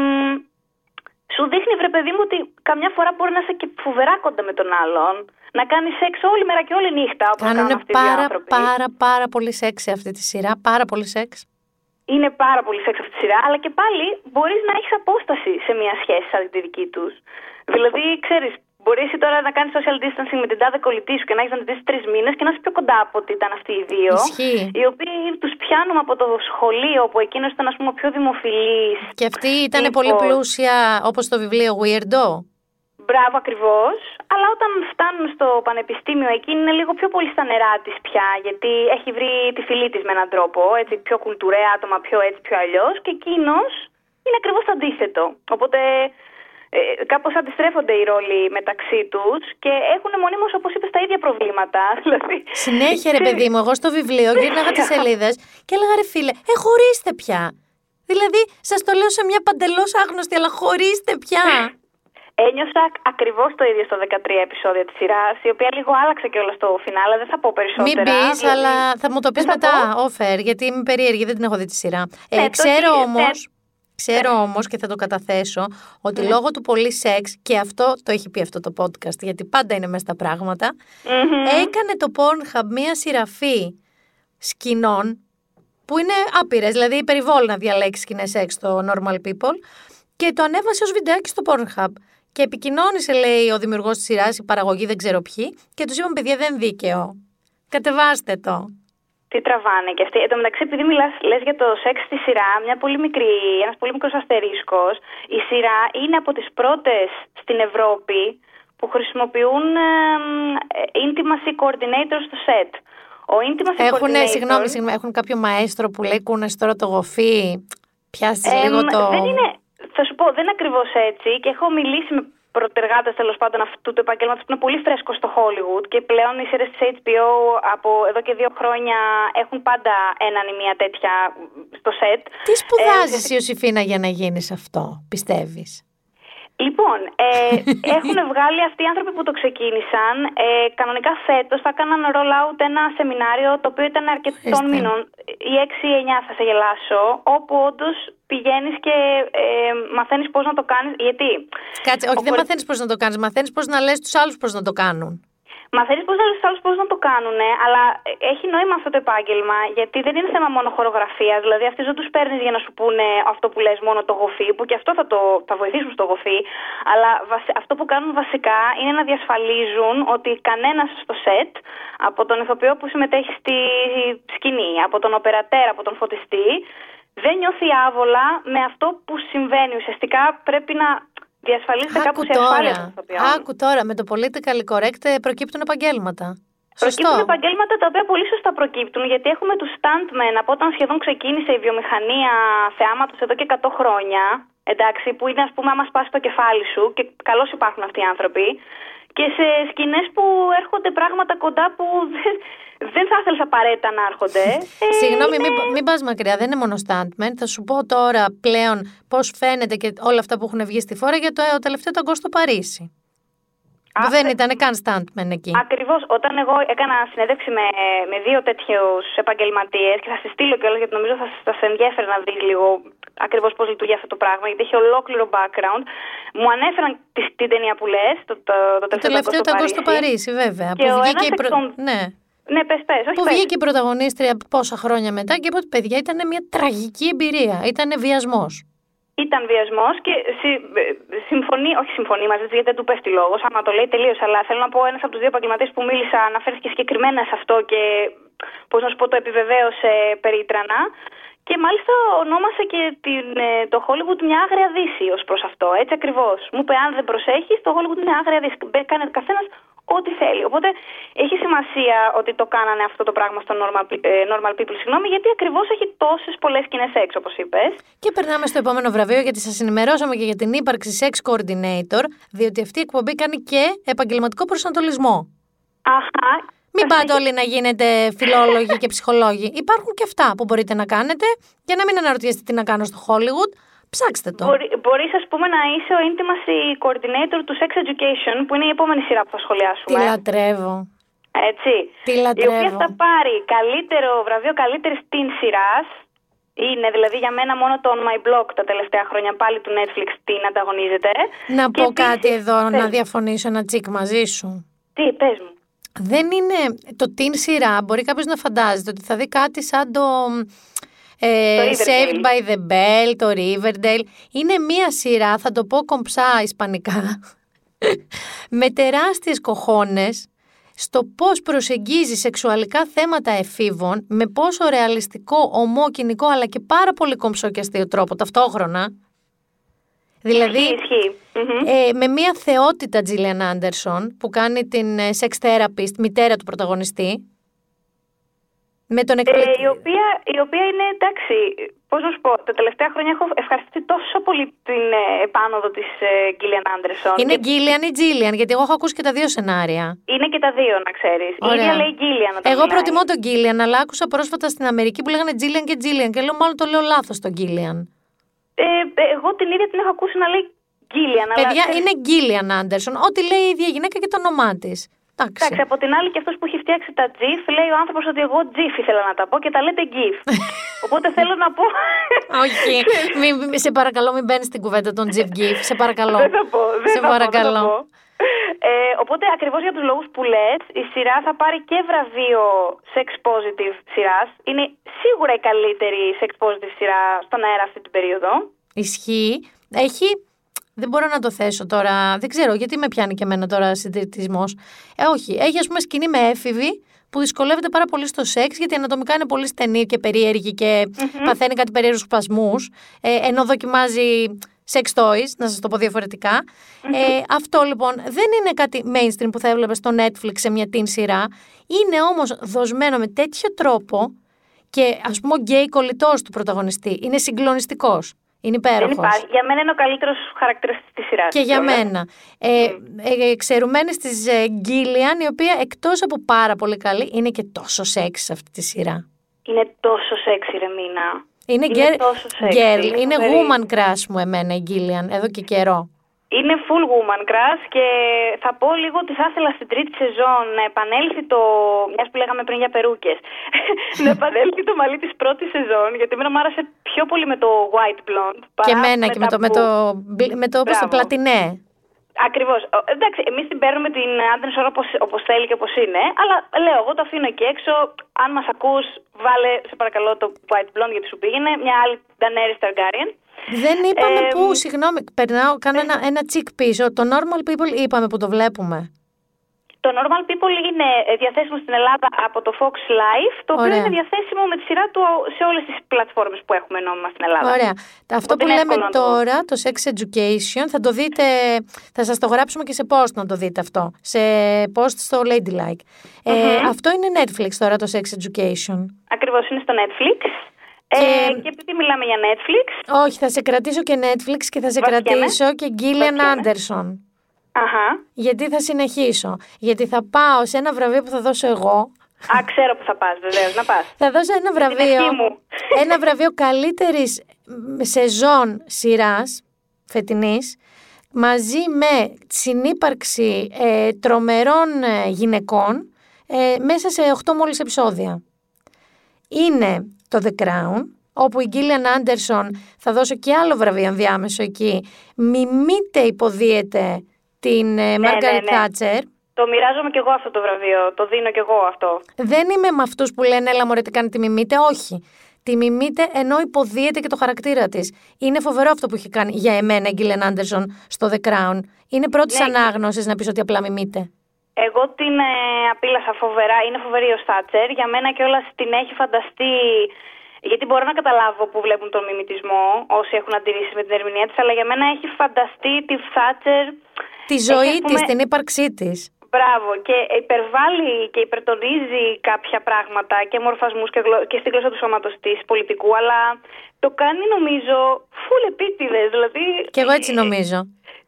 σου δείχνει βρε παιδί μου ότι καμιά φορά μπορεί να είσαι και φοβερά κοντά με τον άλλον, να κάνεις σεξ όλη μέρα και όλη νύχτα, όπως κάνουν Κάνουν αυτοί οι δύο πάρα άνθρωποι. πάρα πάρα πολύ σεξ σε αυτή τη σειρά. Πάρα πολύ σεξ. είναι πάρα πολύ σεξ αυτή τη σειρά, αλλά και πάλι μπορείς να έχεις απόσταση σε μια σχέση σαν τη δική τους. Δηλαδή, ξέρεις, μπορείς εσύ τώρα να κάνεις social distancing με την τάδε κολλητή σου και να έχεις να την δεις τρεις μήνες και να είσαι πιο κοντά από ότι ήταν αυτοί οι δύο. Ισχύει. Οι οποίοι τους πιάνουμε από το σχολείο, όπου εκείνος ήταν, ας πούμε, ο πιο δημοφιλής. Και αυτή ήταν πολύ πλούσια, όπως το βιβλίο Weirdo. Μπράβο ακριβώς. Αλλά όταν φτάνουν στο πανεπιστήμιο, εκείνη είναι λίγο πιο πολύ στα νερά της πια, γιατί έχει βρει τη φιλή της με έναν τρόπο, έτσι πιο κουλτουρέ άτομα, πιο έτσι, πιο αλλιώς. Και εκείνος είναι ακριβώς το αντίθετο. Οπότε ε, κάπως αντιστρέφονται οι ρόλοι μεταξύ τους και έχουν μονίμως, όπως είπες, τα ίδια προβλήματα. *laughs* Δηλαδή, Συνέχεια, ρε παιδί μου, εγώ στο βιβλίο γύρναγα τις *laughs* σελίδες και έλεγα ρε φίλε, ε, χωρίστε πια. Δηλαδή, σας το λέω σε μια παντελώς άγνωστη, αλλά χωρίστε πια. Ένιωσα ακριβώς το ίδιο στο 13 επεισόδιο της σειράς, η οποία λίγο άλλαξε και όλα στο φινάλε. Δεν θα πω περισσότερα. Μην πεις, δηλαδή- αλλά θα μου το πεις Δεν θα μετά, πω. offer, γιατί είμαι περίεργη, δεν την έχω δει τη σειρά. Ε, Ναι, το ξέρω έχει- όμω. Ναι. Ξέρω όμως και θα το καταθέσω ότι λόγω του πολύ σεξ και αυτό το έχει πει αυτό το podcast γιατί πάντα είναι μέσα στα πραγματα έκανε το Pornhub μία σειραφή σκηνών που είναι άπειρες, δηλαδή υπερβόλ να διαλέξεις σκηνές σεξ στο Normal People και το ανέβασε ως βιντεάκι στο Pornhub και επικοινώνησε λέει ο δημιουργός της σειράς, η παραγωγή δεν ξέρω ποιοι και τους είπαν παιδιά δεν δίκαιο. Κατεβάστε το. Τι τραβάνε και αυτοί. Εν τω μεταξύ, επειδή μιλάς, λες για το σεξ στη σειρά, μια πολύ μικρή, ένας πολύ μικρός αστερίσκος, η σειρά είναι από τις πρώτες στην Ευρώπη που χρησιμοποιούν εμ, ε, intimacy coordinator στο set. Ο intimacy Έχουν, coordinator... συγγνώμη, συγγνώμη, έχουν κάποιο μαέστρο που λέει κούνες τώρα το γοφί. Πιάσεις Εμ, λίγο το. Δεν είναι, θα σου πω, δεν είναι ακριβώς έτσι και έχω μιλήσει με προτεργάτες τέλος πάντων αυτού του επαγγέλματος που είναι πολύ φρέσκο στο Hollywood και πλέον οι σειρές της HBO από εδώ και δύο χρόνια έχουν πάντα έναν ή μία τέτοια στο σετ. Τι σπουδάζεις Ε, η Ιωσήφίνα για να γίνεις αυτό, πιστεύεις; Λοιπόν, ε, *laughs* έχουν βγάλει αυτοί οι άνθρωποι που το ξεκίνησαν. Ε, κανονικά φέτος θα έκαναν roll out ένα σεμινάριο το οποίο ήταν αρκετών Ορίστε. μήνων, οι 6 ή 9 θα σε γελάσω, όπου όντως πηγαίνεις και ε, μαθαίνεις πώς να το κάνεις. Γιατί; Κάτσε, όχι, Ο δεν κορ- μαθαίνεις πώς να το κάνεις. Μαθαίνεις πώς να λες τους άλλους πώς να το κάνουν. Μαθαίνει πώς να λες στους άλλους πώς να το κάνουν, αλλά ε, έχει νόημα αυτό το επάγγελμα, γιατί δεν είναι θέμα μόνο χορογραφίας. Δηλαδή, αυτοί δεν τους παίρνεις για να σου πούνε αυτό που λες μόνο το γοφί, που και αυτό θα, το, θα βοηθήσουν στο γοφί. Αλλά βασι- αυτό που κάνουν βασικά είναι να διασφαλίζουν ότι κανένας στο σετ, από τον ηθοποιό που συμμετέχει στη σκηνή, από τον οπερατέρ, από τον φωτιστή, δεν νιώθει άβολα με αυτό που συμβαίνει. Ουσιαστικά πρέπει να διασφαλίζεται κάπου σε ασφάλεια των ηθοποιών. άκου τώρα, με το politically correct ε, προκύπτουν επαγγέλματα. Προκύπτουν Σωστό. επαγγέλματα τα οποία πολύ σωστά προκύπτουν, γιατί έχουμε τους stuntmen από όταν σχεδόν ξεκίνησε η βιομηχανία θεάματος εδώ και 100 χρόνια. Εντάξει, που είναι, ας πούμε, άμα σπάσει το κεφάλι σου, και καλώς υπάρχουν αυτοί οι άνθρωποι. Και σε σκηνές που έρχονται πράγματα κοντά που δεν, δεν θα ήθελες απαραίτητα να έρχονται. Ε, Συγγνώμη, είναι- μην, μην πας μακριά, δεν είναι μόνο stuntman. Θα σου πω τώρα πλέον πώς φαίνεται και όλα αυτά που έχουν βγει στη φόρα για το ε, τελευταίο ταγκό στο Παρίσι. Που δεν ήταν καν stuntman εκεί. Ακριβώς. Όταν εγώ έκανα συνέντευξη με, με δύο τέτοιους επαγγελματίες και θα σε στείλω κιόλας γιατί νομίζω θα, θα σε ενδιαφέρει να δεις λίγο ακριβώς πώς λειτουργεί αυτό το πράγμα, γιατί έχει ολόκληρο background. Μου ανέφεραν τη, την ταινία που λες, το, το, το, Το τελευταίο ταγκό στο Παρίσι, βέβαια. Και που ο βγήκε ένας η προ... εκ των- Ναι. Ναι, πες, πες. Όχι, Που πες. βγήκε η πρωταγωνίστρια πόσα χρόνια μετά και είπε ότι παιδιά ήταν μια τραγική εμπειρία. Ήταν βιασμός. Ήταν βιασμός και συ, ε, συμφωνεί, όχι συμφωνεί μαζί τη γιατί δεν του πέφτει λόγος, άμα το λέει τελείως. Αλλά θέλω να πω ένας από τους δύο επαγγελματίες που μίλησα αναφέρθηκε συγκεκριμένα σε αυτό και πώς να σου πω το επιβεβαίωσε περίτρανα. Και μάλιστα ονόμασε και την, ε, το Hollywood μια άγρια δύση ως προς αυτό. Έτσι ακριβώς. Μου είπε: Αν δεν προσέχεις, το Hollywood είναι άγρια δύση. Μπε- Κάνει καθένας ό,τι θέλει. Οπότε έχει σημασία ότι το κάνανε αυτό το πράγμα στο Normal, Pe- ε, normal People, συγγνώμη, γιατί ακριβώς έχει τόσες πολλές σκηνές έξω, όπως είπες. Και περνάμε στο επόμενο βραβείο γιατί σας ενημερώσαμε και για την ύπαρξη Sex Coordinator, διότι αυτή η εκπομπή κάνει και επαγγελματικό προσανατολισμό. Αχα. Μην πάτε όλοι να γίνετε φιλόλογοι και ψυχολόγοι. Υπάρχουν και αυτά που μπορείτε να κάνετε για να μην αναρωτιέστε τι να κάνω στο Hollywood. Ψάξτε το. Μπορεί, μπορείς, ας πούμε, να είσαι ο intimacy coordinator του Sex Education, που είναι η επόμενη σειρά που θα Τι σχολιάσουμε. λατρεύω. Έτσι. Τι Η λατρεύω. οποία θα πάρει καλύτερο βραβείο καλύτερη την σειρά. Είναι δηλαδή για μένα μόνο το On My Blog τα τελευταία χρόνια πάλι του Netflix την ανταγωνίζεται. Να Και πω επίσης- κάτι εδώ, να Πες. διαφωνήσω ένα τσικ μαζί σου. Τι, πες μου. Δεν είναι. Το την σειρά μπορεί κάποιος να φαντάζεται ότι θα δει κάτι σαν το. Ε, Το Riverdale. Saved by the Bell, το Riverdale. Είναι μία σειρά, θα το πω κομψά ισπανικά, *laughs* με τεράστιες κοχώνες στο πώς προσεγγίζει σεξουαλικά θέματα εφήβων με πόσο ρεαλιστικό, ομό, κοινικό αλλά και πάρα πολύ κομψό και αστείο τρόπο ταυτόχρονα. Δηλαδή, Ισχύει, ισχύει. Μμμ. ε, με μια θεότητα Τζίλιαν Άντερσον που κάνει την ε, sex therapist, μητέρα του πρωταγωνιστή. Με τον Ε, εκπληκτικό. η, οποία, η οποία είναι εντάξει, πώς να σου πω, τα τελευταία χρόνια έχω ευχαριστεί τόσο πολύ την ε, επάνωδο της Γκίλιαν Άντερσον. Είναι Γκίλιαν ή Τζίλιαν, γιατί εγώ έχω ακούσει και τα δύο σενάρια. Είναι και τα δύο, να ξέρεις. Η Ωραία. ίδια λέει Γκίλιαν. όταν Εγώ μιλάει. προτιμώ τον Γκίλιαν, αλλά άκουσα πρόσφατα στην Αμερική που λέγανε Τζίλιαν και Τζίλιαν και λέω μάλλον το λέω λάθος τον Γκίλιαν. Ε, ε, εγώ την ίδια την έχω ακούσει να λέει Γκίλιαν. αλλά Παιδιά, ξέρεις, είναι Γκίλιαν Άντερσον. Ό,τι λέει η ίδια γυναίκα και το όνομά της. Εντάξει. Εντάξει, από την άλλη και αυτός που έχει φτιάξει τα GIF λέει ο άνθρωπος ότι εγώ GIF ήθελα να τα πω και τα λέτε GIF. *laughs* Οπότε θέλω να πω. Όχι. *laughs* Μην- μην- σε παρακαλώ, μην μπαίνεις στην κουβέντα των Jeff Giff. Σε παρακαλώ. Δεν θα πω. Δεν σε θα πω, παρακαλώ. δεν θα πω. Ε, οπότε ακριβώς για τους λόγους που λες, η σειρά θα πάρει και βραβείο sex positive σειράς. Είναι σίγουρα η καλύτερη sex positive σειρά στον αέρα αυτή την περίοδο. Ισχύει. Έχει. Δεν μπορώ να το θέσω τώρα. Δεν ξέρω γιατί με πιάνει και εμένα τώρα συντηρητισμός. Ε, όχι. Έχει ας πούμε σκηνή με έφηβη που δυσκολεύεται πάρα πολύ στο σεξ γιατί ανατομικά είναι πολύ στενή και περίεργη και παθαίνει κάτι περίεργους σπασμούς. Ε, ενώ δοκιμάζει sex toys, να σας το πω διαφορετικά. Ε, αυτό λοιπόν δεν είναι κάτι mainstream που θα έβλεπες στο Netflix σε μια teen σειρά. Είναι όμως δοσμένο με τέτοιο τρόπο και ας πούμε ο γκέι κολλητός του πρωταγωνιστή είναι συγκλονιστικός. Είναι Δεν υπέροχος. υπάρχει. Για μένα είναι ο καλύτερος χαρακτήρα της σειράς. Και για μένα. Ε, ε, εξαιρουμένης της ε, Γκίλιαν, η οποία εκτός από πάρα πολύ καλή, είναι και τόσο σεξ σε αυτή τη σειρά. Είναι τόσο σεξι, ρε Μίνα. Είναι, Είναι girl, τόσο sexy, girl, είναι είναι φοβερή. woman crush μου εμένα η Γκίλιαν, εδώ και καιρό. Είναι full woman crush και θα πω λίγο ότι θα ήθελα στην τρίτη σεζόν να επανέλθει το. μιας που λέγαμε πριν για περούκες. *laughs* να επανέλθει το μαλλί της πρώτης σεζόν, γιατί εμένα μου άρεσε πιο πολύ με το white blonde. παρά και εμένα και με τα το, με που- το, μπλ- με το, πώς το Μπράβο. πλατινέ. Ακριβώς. Εντάξει, εμείς την παίρνουμε την άντρες ώρα όπως θέλει και όπως είναι. Αλλά λέω, εγώ το αφήνω εκεί έξω. Αν μας ακούς, βάλε σε παρακαλώ το white blonde γιατί σου πήγαινε. Μια άλλη Daenerys Targaryen. Δεν είπαμε Ε, που, συγγνώμη, περνάω, κάνω ένα, ένα τσικ πίσω. Το normal people είπαμε που το βλέπουμε. Το Normal People είναι ε, διαθέσιμο στην Ελλάδα από το Fox Life, το οποίο Ωραία. είναι διαθέσιμο με τη σειρά του σε όλες τις πλατφόρμες που έχουμε νόμιμα στην Ελλάδα. Ωραία. Αυτό Οπότε που είναι λέμε εύκολο να το- τώρα, το sex education, θα το δείτε, θα σας το γράψουμε και σε post να το δείτε αυτό. Σε post στο Ladylike. Ε, αυτό είναι Netflix τώρα, το sex education. Ακριβώς είναι στο Netflix. Και- Ε, και επειδή μιλάμε για Netflix, Όχι, θα σε κρατήσω και Netflix και θα σε Βαριέμαι. κρατήσω και Gillian Βαριέμαι. Anderson. αχα, Γιατί θα συνεχίσω. Γιατί θα πάω σε ένα βραβείο που θα δώσω εγώ. α, ξέρω που θα πας βεβαίως, να πας. Θα δώσω ένα την βραβείο. ευχή μου. Ένα βραβείο καλύτερης μ, σεζόν σειράς φετινής μαζί με συνύπαρξη ε, τρομερών ε, γυναικών ε, μέσα σε 8 μόλις επεισόδια. Είναι το The Crown, όπου η Γκίλιαν Άντερσον θα δώσω και άλλο βραβείο ενδιάμεσο εκεί. Μιμείται υποδίεται την ε, Μάργαρετ ναι, ναι. Θάτσερ. Το μοιράζομαι κι εγώ αυτό το βραβείο, το δίνω κι εγώ αυτό. Δεν είμαι με αυτούς που λένε Έλα, μωρέ, τι κάνει τη μιμείτε. Όχι. Τη μιμείτε ενώ υποδίεται και το χαρακτήρα της. Είναι φοβερό αυτό που έχει κάνει για εμένα η Γκίλεν Άντερσον στο The Crown. Είναι πρώτης Ναι. ανάγνωσης να πεις ότι απλά μιμείτε. Εγώ την ε, απίλασα φοβερά, είναι φοβερή ο Στάτσερ. Για μένα κιόλα την έχει φανταστεί. Γιατί μπορώ να καταλάβω που βλέπουν τον μιμητισμό όσοι έχουν αντιρρήσει με την ερμηνεία της, αλλά για μένα έχει φανταστεί τη Θάτσερ. Τη έχει, ζωή ας της, πούμε, την ύπαρξή της. Μπράβο, και υπερβάλλει και υπερτονίζει κάποια πράγματα και μορφασμούς και, γλω... και στην γλώσσα του σώματος της πολιτικού, αλλά το κάνει νομίζω φουλ επίτηδες. Δηλαδή. Και εγώ έτσι νομίζω.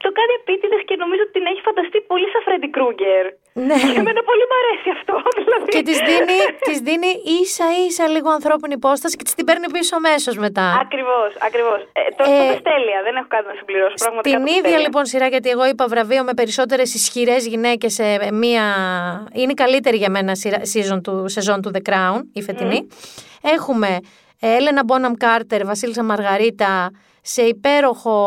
Το κάνει επίτηδες και νομίζω ότι την έχει φανταστεί πολύ σαν Φρέντι Κρούγκερ. Ναι. Και *laughs* εμένα πολύ μου αρέσει αυτό. *laughs* Δηλαδή. Και της δίνει, της δίνει ίσα ίσα λίγο ανθρώπινη υπόσταση και της την παίρνει πίσω αμέσως μετά. Ακριβώς, ακριβώς. Ε, το Ε, ε, τέλεια, δεν έχω κάτι να συμπληρώσω. Πραγματικά Την το ίδια τέλεια. λοιπόν σειρά, γιατί εγώ είπα βραβείο με περισσότερες ισχυρές γυναίκες σε μία. Είναι η καλύτερη για μένα σειρά, season του, σεζόν του The Crown, η φετινή. Έχουμε ε, Έλενα Μπόναμ Κάρτερ, Βασίλισσα Μαργαρίτα, σε υπέροχο,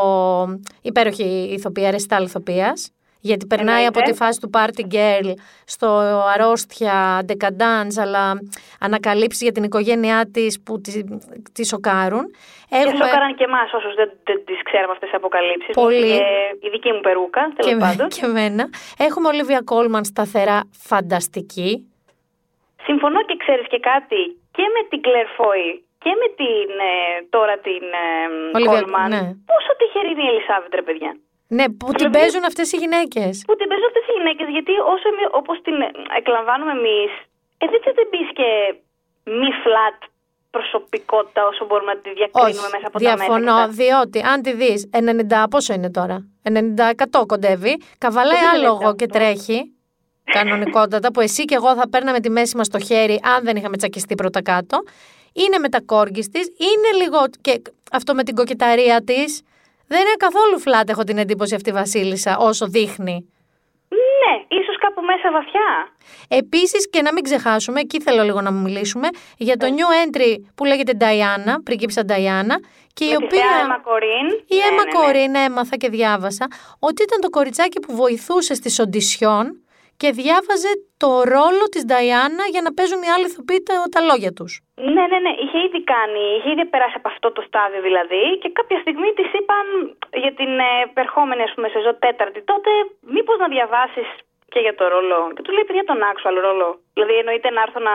υπέροχη ηθοποιία, ρεστάλ ηθοποιία. Γιατί περνάει Εννοείται. από τη φάση του party girl στο αρρώστια, decadence, αλλά ανακαλύψει για την οικογένειά της που τη, τη σοκάρουν. Και σοκάραν και εμάς όσους δεν, δεν τις ξέραμε αυτές τις αποκαλύψεις. Πολύ. η δική μου περούκα, τέλος και, πάντων. και εμένα. Έχουμε Ολίβια Κόλμαν σταθερά φανταστική. Συμφωνώ και ξέρεις και κάτι και με την Claire Foy και με την ε, τώρα την ε, Olivia- Coleman. ναι. Πόσο τυχερή είναι η Ελισάβετ, ρε παιδιά. Ναι, που την Δηλαδή- παίζουν αυτές οι γυναίκες. Που την παίζουν αυτές οι γυναίκες, γιατί όσο όπως την ε, εκλαμβάνουμε εμείς, ε, δεν θα την πει και μη flat προσωπικότητα όσο μπορούμε να τη διακρίνουμε μέσα από τα διαφωνώ, μέσα. και τα- διότι αν τη δεις 90, πόσο είναι τώρα, 90% κοντεύει, καβαλάει Το άλογο 90. και τρέχει, κανονικότατα, που εσύ και εγώ θα παίρναμε τη μέση μας στο χέρι αν δεν είχαμε τσακιστεί πρώτα κάτω. Είναι με τα κόργκης της, είναι λίγο και αυτό με την κοκκιταρία της. Δεν είναι καθόλου φλάτ, έχω την εντύπωση αυτή η Βασίλισσα, όσο δείχνει. Ναι, ίσως κάπου μέσα βαθιά. Επίσης και να μην ξεχάσουμε, εκεί θέλω λίγο να μιλήσουμε, για το new entry που λέγεται Diana, πριγκίψα Diana, και η Με τη οποία... θεά Emma Corrin. Η Ναι, Έμα ναι, ναι. Κορίν έμαθα και διάβασα ότι ήταν το κοριτσάκι που βοηθούσε στις οντισιόν και διάβαζε το ρόλο της Νταϊάννα για να παίζουν οι άλλοι ηθοποιοί τα, τα λόγια τους. Ναι, ναι, ναι. Είχε ήδη κάνει, είχε ήδη περάσει από αυτό το στάδιο δηλαδή και κάποια στιγμή της είπαν για την ε, επερχόμενη ας πούμε σεζόν τέταρτη τότε μήπως να διαβάσεις και για το ρόλο. Και του λέει παιδιά τον actual ρόλο. Δηλαδή εννοείται να έρθω να...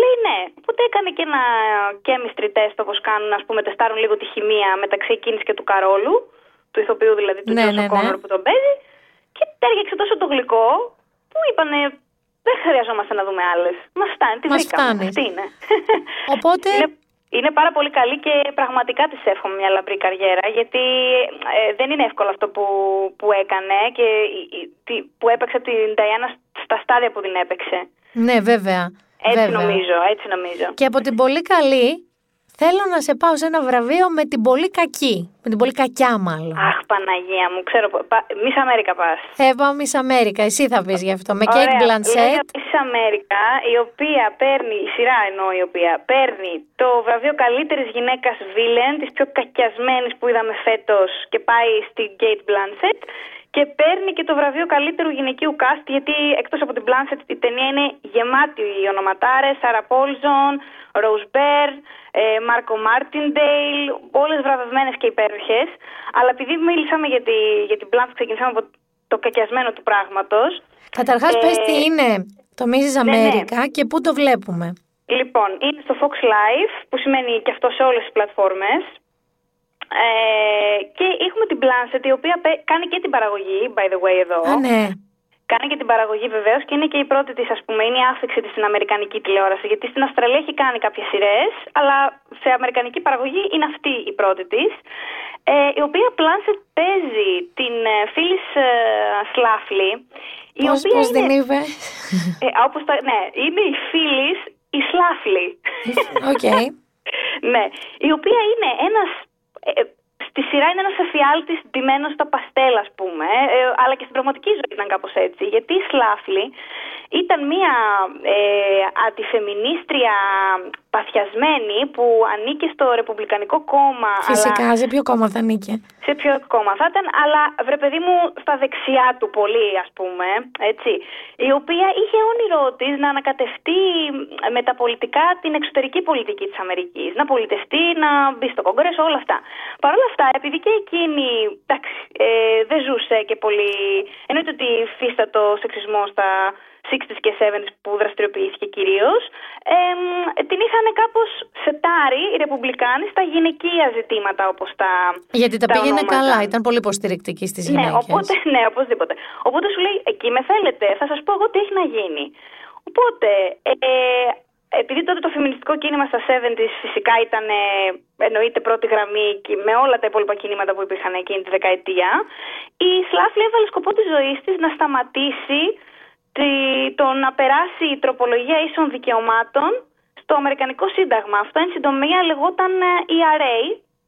Λέει ναι. Οπότε έκανε και ένα chemistry test όπως κάνουν ας πούμε τεστάρουν λίγο τη χημεία μεταξύ εκείνης και του Καρόλου του ηθοποιού δηλαδή του Ναι, Τζόσο ναι, ναι. Κόνορ που τον παίζει και τέριαξε τόσο το γλυκό που είπανε δεν χρειαζόμαστε να δούμε άλλες. Μας φτάνει, τη Μας βρήκαμε. φτάνει. Αυτή είναι. *laughs* Οπότε Είναι, είναι πάρα πολύ καλή και πραγματικά της εύχομαι μια λαμπρή καριέρα γιατί ε, δεν είναι εύκολο αυτό που, που έκανε και η- η- τι- που έπαιξε την Νταϊάννα στα στάδια που την έπαιξε. ναι βέβαια. Έτσι βέβαια. νομίζω, έτσι νομίζω. Και από την πολύ καλή θέλω να σε πάω σε ένα βραβείο με την πολύ κακή. Με την πολύ κακιά μάλλον. Αχ, Παναγία μου, ξέρω. Μη Αμέρικα πας. Ε, πάω Miss America, εσύ θα πεις γι' αυτό. Με Kate Blanchett. Miss Αμέρικα, η οποία παίρνει, η σειρά εννοώ η οποία, παίρνει το βραβείο καλύτερης γυναίκας βίλεν, της πιο κακιασμένης που είδαμε φέτος και πάει στην Kate Blanchett. Και παίρνει και το βραβείο καλύτερου γυναικείου cast, γιατί εκτός από την Blanchett η ταινία είναι γεμάτη ονοματάρες, Σάρα Πόλσον, Rose Μπέρ, Μάργκο Μάρτιντεϊλ, όλες βραβευμένες και υπέροχες. Αλλά επειδή μίλησαμε για, τη, για την Blanchett, ξεκινήσαμε από το κακιασμένο του πράγματος. Καταρχάς Ε, πες τι είναι το Mrs. ναι, ναι. America και πού το βλέπουμε. Λοιπόν, είναι στο Fox Life, που σημαίνει και αυτό σε όλες τις πλατφόρμες. Ε, και έχουμε την Blanchett, η οποία πε- κάνει και την παραγωγή, by the way, εδώ. Α, ναι. Κάνει και την παραγωγή βεβαίως και είναι και η πρώτη της, ας πούμε, είναι η άφιξη της στην Αμερικανική τηλεόραση. Γιατί στην Αυστραλία έχει κάνει κάποιες σειρές, αλλά σε Αμερικανική παραγωγή είναι αυτή η πρώτη της. Ε, η οποία Blanchett παίζει την ε, Φίλις ε, Σλάφλι. Η Πώς, οποία πώς είναι, την είπε; ε, όπως τα, ναι, είναι η Φίλις Σλάφλι. Οκ. *laughs* ναι, η οποία είναι ένας, ε, στη σειρά είναι ένας εφιάλτης ντυμένος στα παστέλ ας πούμε, ε, αλλά και στην πραγματική ζωή ήταν κάπως έτσι, γιατί η Σλάφλι ήταν μια ε, αντιφεμινίστρια παθιασμένη που ανήκε στο Ρεπουμπλικανικό κόμμα. αλλά- Φυσικά, σε ποιο κόμμα θα νίκε. σε ποιο κόμμα θα ήταν, αλλά βρε παιδί μου στα δεξιά του πολύ ας πούμε, έτσι, η οποία είχε όνειρό της να ανακατευτεί με τα πολιτικά την εξωτερική πολιτική της Αμερικής, να πολιτευτεί, να μπει στο κογκρέσο, όλα αυτά. Παρ' όλα αυτά, επειδή και εκείνη εντάξει, ε, δεν ζούσε και πολύ, εννοείται ότι φύστατο σεξισμό στα 60s και 70s που δραστηριοποιήθηκε κυρίως, εμ, την είχαν κάπως σετάρει οι Ρεπουμπλικάνοι στα γυναικεία ζητήματα όπως τα Γιατί τα, πήγαινε ονόματα. καλά, ήταν πολύ υποστηρικτική στις Ναι, γυναίκες. οπότε, ναι, οπωσδήποτε. Οπότε σου λέει, εκεί με θέλετε, θα σας πω εγώ τι έχει να γίνει. Οπότε, ε, επειδή τότε το φεμινιστικό κίνημα στα 70s φυσικά ήταν ε, εννοείται πρώτη γραμμή και με όλα τα υπόλοιπα κινήματα που υπήρχαν εκείνη τη δεκαετία, η Σλάφλη έβαλε σκοπό της ζωής της να σταματήσει τη, το να περάσει η τροπολογία ίσων δικαιωμάτων στο Αμερικανικό Σύνταγμα. Αυτό εν συντομία λεγόταν ε, ERA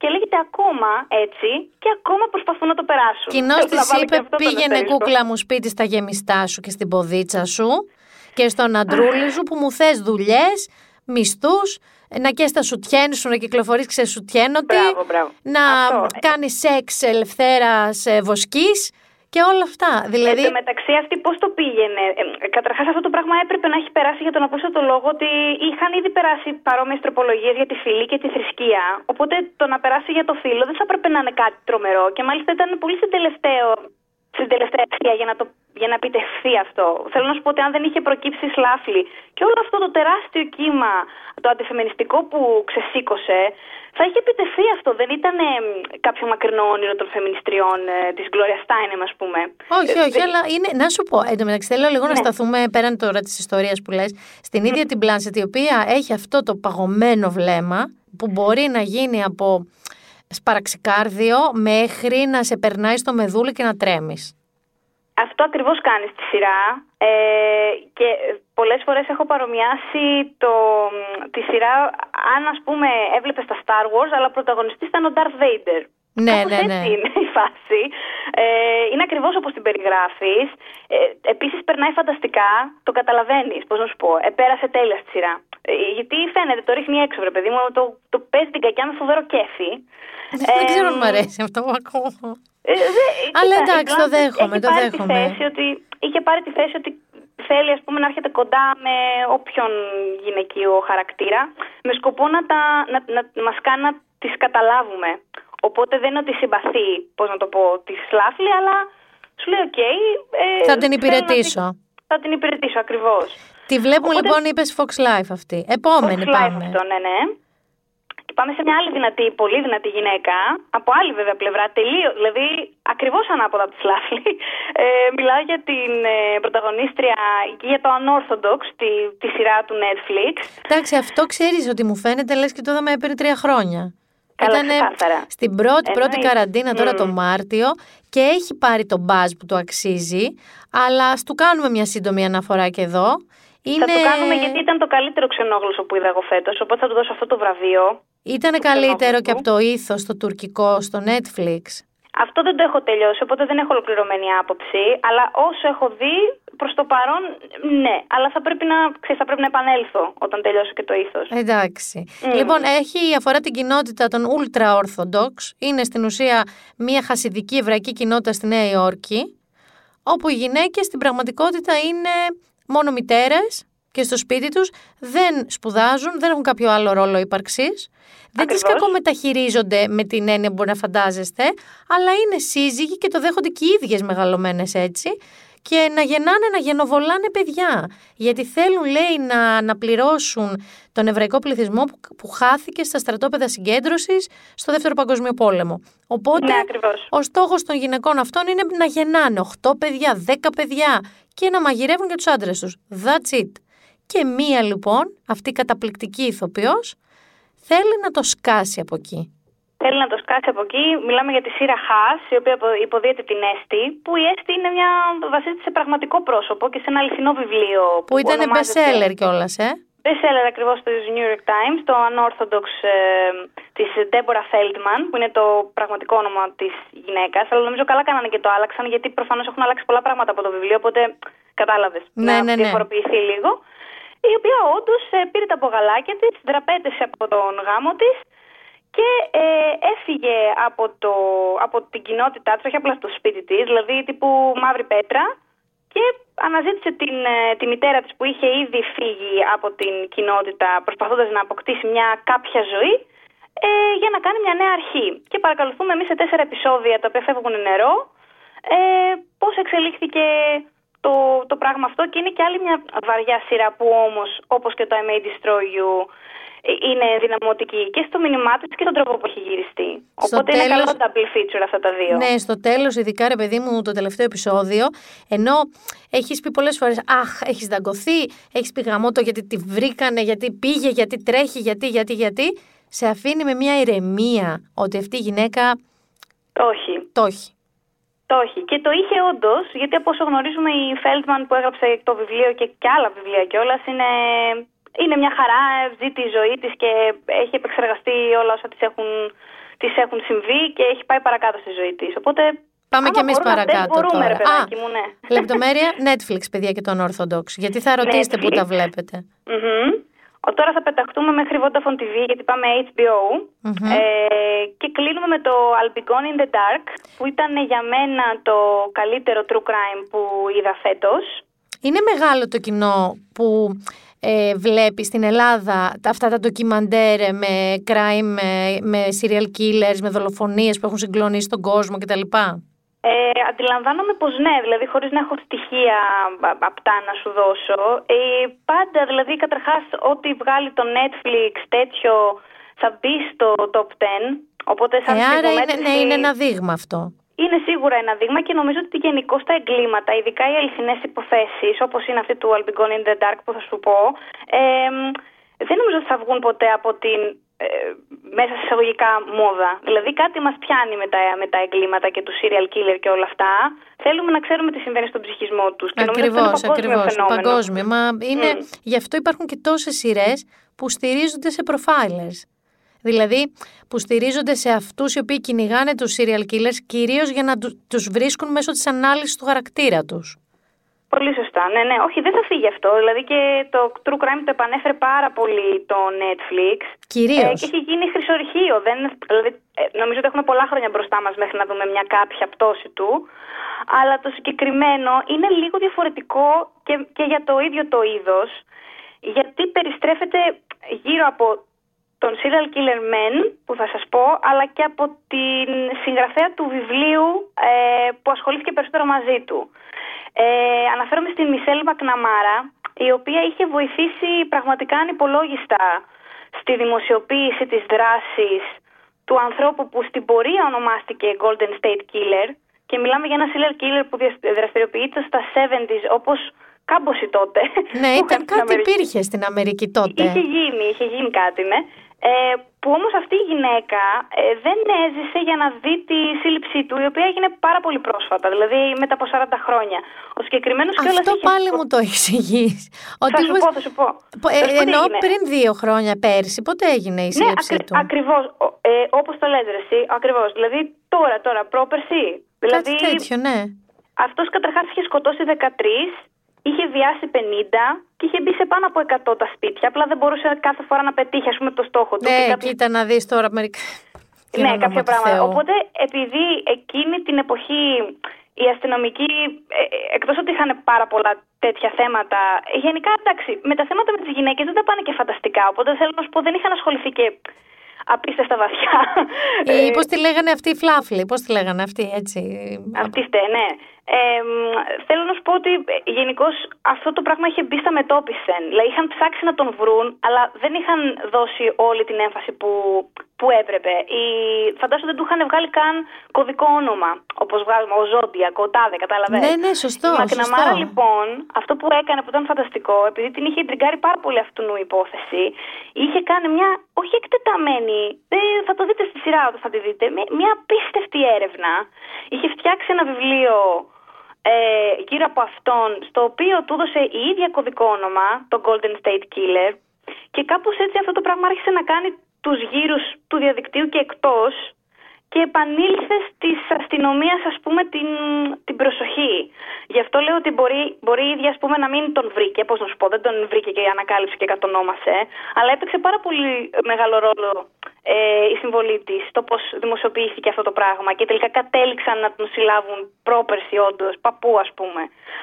και λέγεται ακόμα έτσι και ακόμα προσπαθούν να το περάσουν. Κοινώ Θέλω της να βάλω και είπε: αυτό τον Πήγαινε αστερίσκο. κούκλα μου σπίτι στα γεμιστά σου και στην ποδίτσα σου και στον αντρούλη σου που μου θες δουλειές, μισθούς, να και στα σουτιέν σου να κυκλοφορείς ξεσουτιένωτη, Μπράβο, μπράβο. να Αυτό. κάνεις σεξ ελευθέρα βοσκή και όλα αυτά. Δηλαδή... Εν τω μεταξύ αυτή πώς το πήγαινε; Ε, Καταρχάς αυτό το πράγμα έπρεπε να έχει περάσει για τον απόστατο λόγο ότι είχαν ήδη περάσει παρόμοιες τροπολογίες για τη φυλή και τη θρησκεία. Οπότε το να περάσει για το φύλλο δεν θα έπρεπε να είναι κάτι τρομερό. Και μάλιστα ήταν πολύ στην τελευταίο στην τελευταία ευθεία για να, το, για να επιτευχθεί αυτό. Θέλω να σου πω ότι αν δεν είχε προκύψει σλάφλι και όλο αυτό το τεράστιο κύμα, το αντιφεμινιστικό που ξεσήκωσε, θα είχε επιτευχθεί αυτό. Δεν ήταν ε, κάποιο μακρινό όνειρο των φεμινιστριών ε, της Gloria Steinem, ας πούμε. Όχι, Ε, όχι, δεν- αλλά είναι, να σου πω, εν τω μεταξύ θέλω λίγο να Ναι. σταθούμε πέραν τώρα της ιστορίας που λες, στην ίδια την Blanchett, η οποία έχει αυτό το παγωμένο βλέμμα που μπορεί να γίνει από σπαραξικάρδιο μέχρι να σε περνάει στο μεδούλι και να τρέμεις. Αυτό ακριβώς κάνεις στη σειρά ε, και πολλές φορές έχω παρομοιάσει το, τη σειρά αν ας πούμε έβλεπες τα Star Wars αλλά πρωταγωνιστής ήταν ο Darth Vader. Ναι, Κάπως ναι, ναι. έτσι είναι η φάση. Ε, είναι ακριβώς όπως την περιγράφεις. Ε, επίσης περνάει φανταστικά, το καταλαβαίνεις, πώς να σου πω. Ε, πέρασε τέλεια στη σειρά. Ε, γιατί φαίνεται, το ρίχνει έξω, βρε παιδί μου, το, το παίζει την κακιά με φοβερό κέφι. *laughs* Δεν ξέρω αν μου αρέσει αυτό που ακούω. Ε, δε, Αλλά κοίτα, εντάξει, η το Blanchett δέχομαι, έχει το πάρει δέχομαι. Τη θέση ότι, είχε πάρει τη θέση ότι θέλει ας πούμε, να έρχεται κοντά με όποιον γυναικείο χαρακτήρα με σκοπό να, τα, να, να μας κάνει να τις καταλάβουμε. Οπότε δεν είναι ότι συμπαθεί, πώς να το πω, τη Σλάφλι, αλλά σου λέει οκ. ε, Θα την θέλω να υπηρετήσω. τη- Θα την υπηρετήσω, ακριβώς. Τη βλέπουμε Οπότε- λοιπόν, είπες Fox Life αυτή. Επόμενη Fox Life πάμε. Αυτό, ναι, ναι. Και πάμε σε μια άλλη δυνατή, πολύ δυνατή γυναίκα, από άλλη βέβαια πλευρά, τελείω, δηλαδή ακριβώς ανάποδα από τη Σλάφλη. Ε, μιλάω για την ε, πρωταγωνίστρια και για το Unorthodox, τη, τη σειρά του Netflix. Εντάξει, αυτό ξέρεις ότι μου φαίνεται λες και το είδαμε πριν τρία χρόνια. Καλά, Ήτανε ξεκάθαρα. στην πρώτη, πρώτη Εννοείται. καραντίνα τώρα Μμμ. το Μάρτιο και έχει πάρει τον μπάζ που του αξίζει. Αλλά ας του κάνουμε μια σύντομη αναφορά και εδώ. Είναι... Θα το κάνουμε γιατί ήταν το καλύτερο ξενόγλωσσο που είδα εγώ φέτος, οπότε θα του δώσω αυτό το βραβείο. Ήταν το καλύτερο ξενόγλωσσο. και από το ήθος το τουρκικό στο Netflix. Αυτό δεν το έχω τελειώσει, οπότε δεν έχω ολοκληρωμένη άποψη. Αλλά όσο έχω δει, προς το παρόν, ναι. Αλλά θα πρέπει να, ξέρεις, θα πρέπει να επανέλθω όταν τελειώσω και το ήθος. Εντάξει. Μμμ. Λοιπόν, έχει αφορά την κοινότητα των Ultra Orthodox. Είναι στην ουσία μια χασιδική εβραϊκή κοινότητα στη Νέα Υόρκη, όπου οι γυναίκες στην πραγματικότητα είναι μόνο μητέρες και στο σπίτι τους δεν σπουδάζουν, δεν έχουν κάποιο άλλο ρόλο ύπαρξης. Δεν τις Ακριβώς. κακομεταχειρίζονται με την έννοια που μπορεί να φαντάζεστε, αλλά είναι σύζυγοι και το δέχονται και οι ίδιες μεγαλωμένες έτσι και να γεννάνε, να γενοβολάνε παιδιά. Γιατί θέλουν, λέει, να αναπληρώσουν τον εβραϊκό πληθυσμό που, που χάθηκε στα στρατόπεδα συγκέντρωσης στο Δεύτερο Παγκόσμιο Πόλεμο. Οπότε, Ναι, ακριβώς. ο στόχος των γυναικών αυτών είναι να γεννάνε 8 παιδιά, 10 παιδιά και να μαγειρεύουν και τους άντρες τους. That's it. Και μία λοιπόν, αυτή η καταπληκτική ηθοποιός, θέλει να το σκάσει από εκεί. Θέλει να το σκάσει από εκεί. Μιλάμε για τη σειρά Χάς, η οποία απο- υποδίεται την Έστη, που η Έστη είναι μια, βασίζεται σε πραγματικό πρόσωπο και σε ένα αληθινό βιβλίο. Που ήταν best seller κιόλας, ε; Best seller ακριβώς του New York Times, το Unorthodox ε, της Deborah Feldman, που είναι το πραγματικό όνομα της γυναίκας. Αλλά νομίζω καλά κάνανε και το άλλαξαν, γιατί προφανώς έχουν αλλάξει πολλά πράγματα από το βιβλίο. Οπότε κατάλαβες Ναι, να ναι, ναι. διαφοροποιηθεί λίγο. Η οποία όντως πήρε τα μπογαλάκια της, δραπέτεσε από τον γάμο της και ε, έφυγε από, το, από την κοινότητά της, όχι απλά στο σπίτι της, δηλαδή τύπου Μαύρη Πέτρα και αναζήτησε την, ε, τη μητέρα της που είχε ήδη φύγει από την κοινότητα προσπαθώντας να αποκτήσει μια κάποια ζωή ε, για να κάνει μια νέα αρχή. Και παρακολουθούμε εμείς σε τέσσερα επεισόδια τα οποία φεύγουν νερό ε, πώς εξελίχθηκε το, το πράγμα αυτό και είναι και άλλη μια βαριά σειρά που όμως όπως και το I May Destroy You ε, είναι δυναμωτική και στο μήνυμά της και στον τρόπο που έχει γυριστεί. Στο Οπότε είναι τέλος- καλό double feature αυτά τα δύο. Ναι, στο τέλος, ειδικά ρε παιδί μου, το τελευταίο επεισόδιο, ενώ έχεις πει πολλές φορές, αχ, έχεις δαγκωθεί, έχεις πει γαμώτο γιατί τη βρήκανε, γιατί πήγε, γιατί τρέχει, γιατί, γιατί, γιατί, σε αφήνει με μια ηρεμία ότι αυτή η γυναίκα Το όχι. το έχει. Το όχι. Και το είχε όντως, γιατί από όσο γνωρίζουμε η Φέλτμαν που έγραψε το βιβλίο και, και άλλα βιβλία κιόλας είναι, είναι μια χαρά, ζει τη ζωή της και έχει επεξεργαστεί όλα όσα της έχουν, της έχουν συμβεί και έχει πάει παρακάτω στη ζωή της. Οπότε. Πάμε άμα κι εμείς μπορούμε, δεν παρακάτω μπορούμε, τώρα. Ρε, παιδάκι μου, ναι. λεπτομέρεια Netflix, παιδιά, και τον Orthodox. Γιατί θα ρωτήσετε που τα Netflix. βλέπετε. Μμμ. Ο, τώρα θα πεταχτούμε μέχρι Vodafone TV γιατί πάμε HBO ε, και κλείνουμε με το I'll Be Gone in the Dark που ήταν για μένα το καλύτερο true crime που είδα φέτος. Είναι μεγάλο το κοινό που ε, βλέπει στην Ελλάδα τα- αυτά τα ντοκιμαντέρ με crime, με, με serial killers, με δολοφονίες που έχουν συγκλονίσει τον κόσμο κτλ. Ε, αντιλαμβάνομαι πως ναι, δηλαδή χωρίς να έχω στοιχεία α- απτά να σου δώσω. Ε, πάντα, δηλαδή καταρχάς ό,τι βγάλει το Netflix τέτοιο θα μπει στο top 10. Οπότε σαν Ε, άρα είναι, στιγμομέτρηση- ναι, είναι ένα δείγμα αυτό. είναι σίγουρα ένα δείγμα και νομίζω ότι γενικώ τα εγκλήματα, ειδικά οι αληθινές υποθέσεις, όπως είναι αυτή του I'll be gone in the dark που θα σου πω, ε, δεν νομίζω ότι θα βγουν ποτέ από την ε, μέσα σε εισαγωγικά μόδα. Δηλαδή κάτι μας πιάνει με τα, με τα εγκλήματα και του serial killer και όλα αυτά. Θέλουμε να ξέρουμε τι συμβαίνει στον ψυχισμό τους. Ακριβώς, ακριβώς. Παγκόσμιο. Μα είναι, Μμ. Γι' αυτό υπάρχουν και τόσες σειρές που στηρίζονται σε profilers. Δηλαδή, που στηρίζονται σε αυτούς οι οποίοι κυνηγάνε τους serial killers κυρίως για να τους βρίσκουν μέσω της ανάλυσης του χαρακτήρα τους. Πολύ σωστά. Ναι, ναι. Όχι, δεν θα φύγει αυτό. Δηλαδή και το True Crime το επανέφερε πάρα πολύ το Netflix. Κυρίως. Ε, και έχει γίνει χρυσορυχείο. Δεν, δηλαδή, ε, νομίζω ότι έχουμε πολλά χρόνια μπροστά μας μέχρι να δούμε μια κάποια πτώση του. Αλλά το συγκεκριμένο είναι λίγο διαφορετικό και, και για το ίδιο το είδος. Γιατί περιστρέφεται γύρω από τον serial killer men που θα σας πω αλλά και από την συγγραφέα του βιβλίου ε, που ασχολήθηκε περισσότερο μαζί του. Ε, αναφέρομαι στην Μισελ Μακναμάρα η οποία είχε βοηθήσει πραγματικά ανυπολόγιστα στη δημοσιοποίηση της δράσης του ανθρώπου που στην πορεία ονομάστηκε Golden State Killer και μιλάμε για ένα serial killer που διασ- δραστηριοποιείται στα 70s όπως κάμποση τότε. Ναι, *laughs* που ήταν είχαν στην κάτι Αμερική. υπήρχε στην Αμερική τότε. Είχε γίνει, είχε γίνει κάτι, ναι. Ε, που όμως αυτή η γυναίκα ε, δεν έζησε για να δει τη σύλληψή του, η οποία έγινε πάρα πολύ πρόσφατα, δηλαδή μετά από 40 χρόνια. Ο συγκεκριμένος κιόλας Αυτό είχε πάλι σκο- μου το εξηγεί. Θα σου πω, θα σου πω. Ε, Θα σου πω τι ενώ έγινε; πριν δύο χρόνια πέρσι, πότε έγινε η Ναι, σύλληψή ακρι- του; ακριβώς. Ο- Ε, όπως το λέτε ρε, εσύ, ακριβώς. Δηλαδή τώρα, τώρα, πρόπερση. Δηλαδή Κάτι τέτοιο, ναι. αυτός καταρχάς είχε σκοτώσει 13, είχε βιάσει 50 και είχε μπει σε πάνω από 100 τα σπίτια. Απλά δεν μπορούσε κάθε φορά να πετύχει, ας πούμε, το στόχο του. και Ναι, κάποιες κοίτα να δεις τώρα μερικά. Για Ναι, όνομα κάποια του πράγματα. Θεού. Οπότε, επειδή εκείνη την εποχή οι αστυνομικοί, ε, ε, εκτός ότι είχαν πάρα πολλά τέτοια θέματα, ε, γενικά εντάξει, με τα θέματα με τις γυναίκες δεν τα πάνε και φανταστικά. Οπότε θέλω να σου πω, δεν είχαν ασχοληθεί και απίστευτα βαθιά. Ή Ε, πώς τη λέγανε αυτή η φλάφλη, πώς τη λέγανε αυτή, έτσι. αυτή είστε, ναι. Ε, μ, θέλω να σου πω ότι γενικώς αυτό το πράγμα είχε μπει στα μετώπισεν. Δηλαδή είχαν ψάξει να τον βρουν, αλλά δεν είχαν δώσει όλη την έμφαση που, που έπρεπε. Οι, φαντάζομαι δεν του είχαν βγάλει καν κωδικό όνομα. Όπως βγάζουμε ο Ζόντια, ο Τάδε, κατάλαβες; Ναι, ναι, σωστό, Η Μακναμάρα σωστό. λοιπόν, αυτό που έκανε που ήταν φανταστικό, επειδή την είχε τριγκάρει πάρα πολύ αυτού η υπόθεση, είχε κάνει μια, όχι εκτεταμένη, δεν, θα το δείτε στη σειρά όταν θα τη δείτε, μια, μια απίστευτη έρευνα. Είχε φτιάξει ένα βιβλίο ε, γύρω από αυτόν, στο οποίο του έδωσε η ίδια κωδικό όνομα, το Golden State Killer, και κάπως έτσι αυτό το πράγμα άρχισε να κάνει τους γύρους του διαδικτύου και εκτός και επανήλθε της αστυνομίας ας πούμε την, την προσοχή. Γι' αυτό λέω ότι μπορεί, μπορεί η ίδια ας πούμε να μην τον βρήκε, πώς να σου πω, δεν τον βρήκε και ανακάλυψε και κατονόμασε, αλλά έπαιξε πάρα πολύ μεγάλο ρόλο ε, η συμβολή της στο πώς δημοσιοποιήθηκε αυτό το πράγμα και τελικά κατέληξαν να τον συλλάβουν πρόπερση όντως, παππού ας πούμε.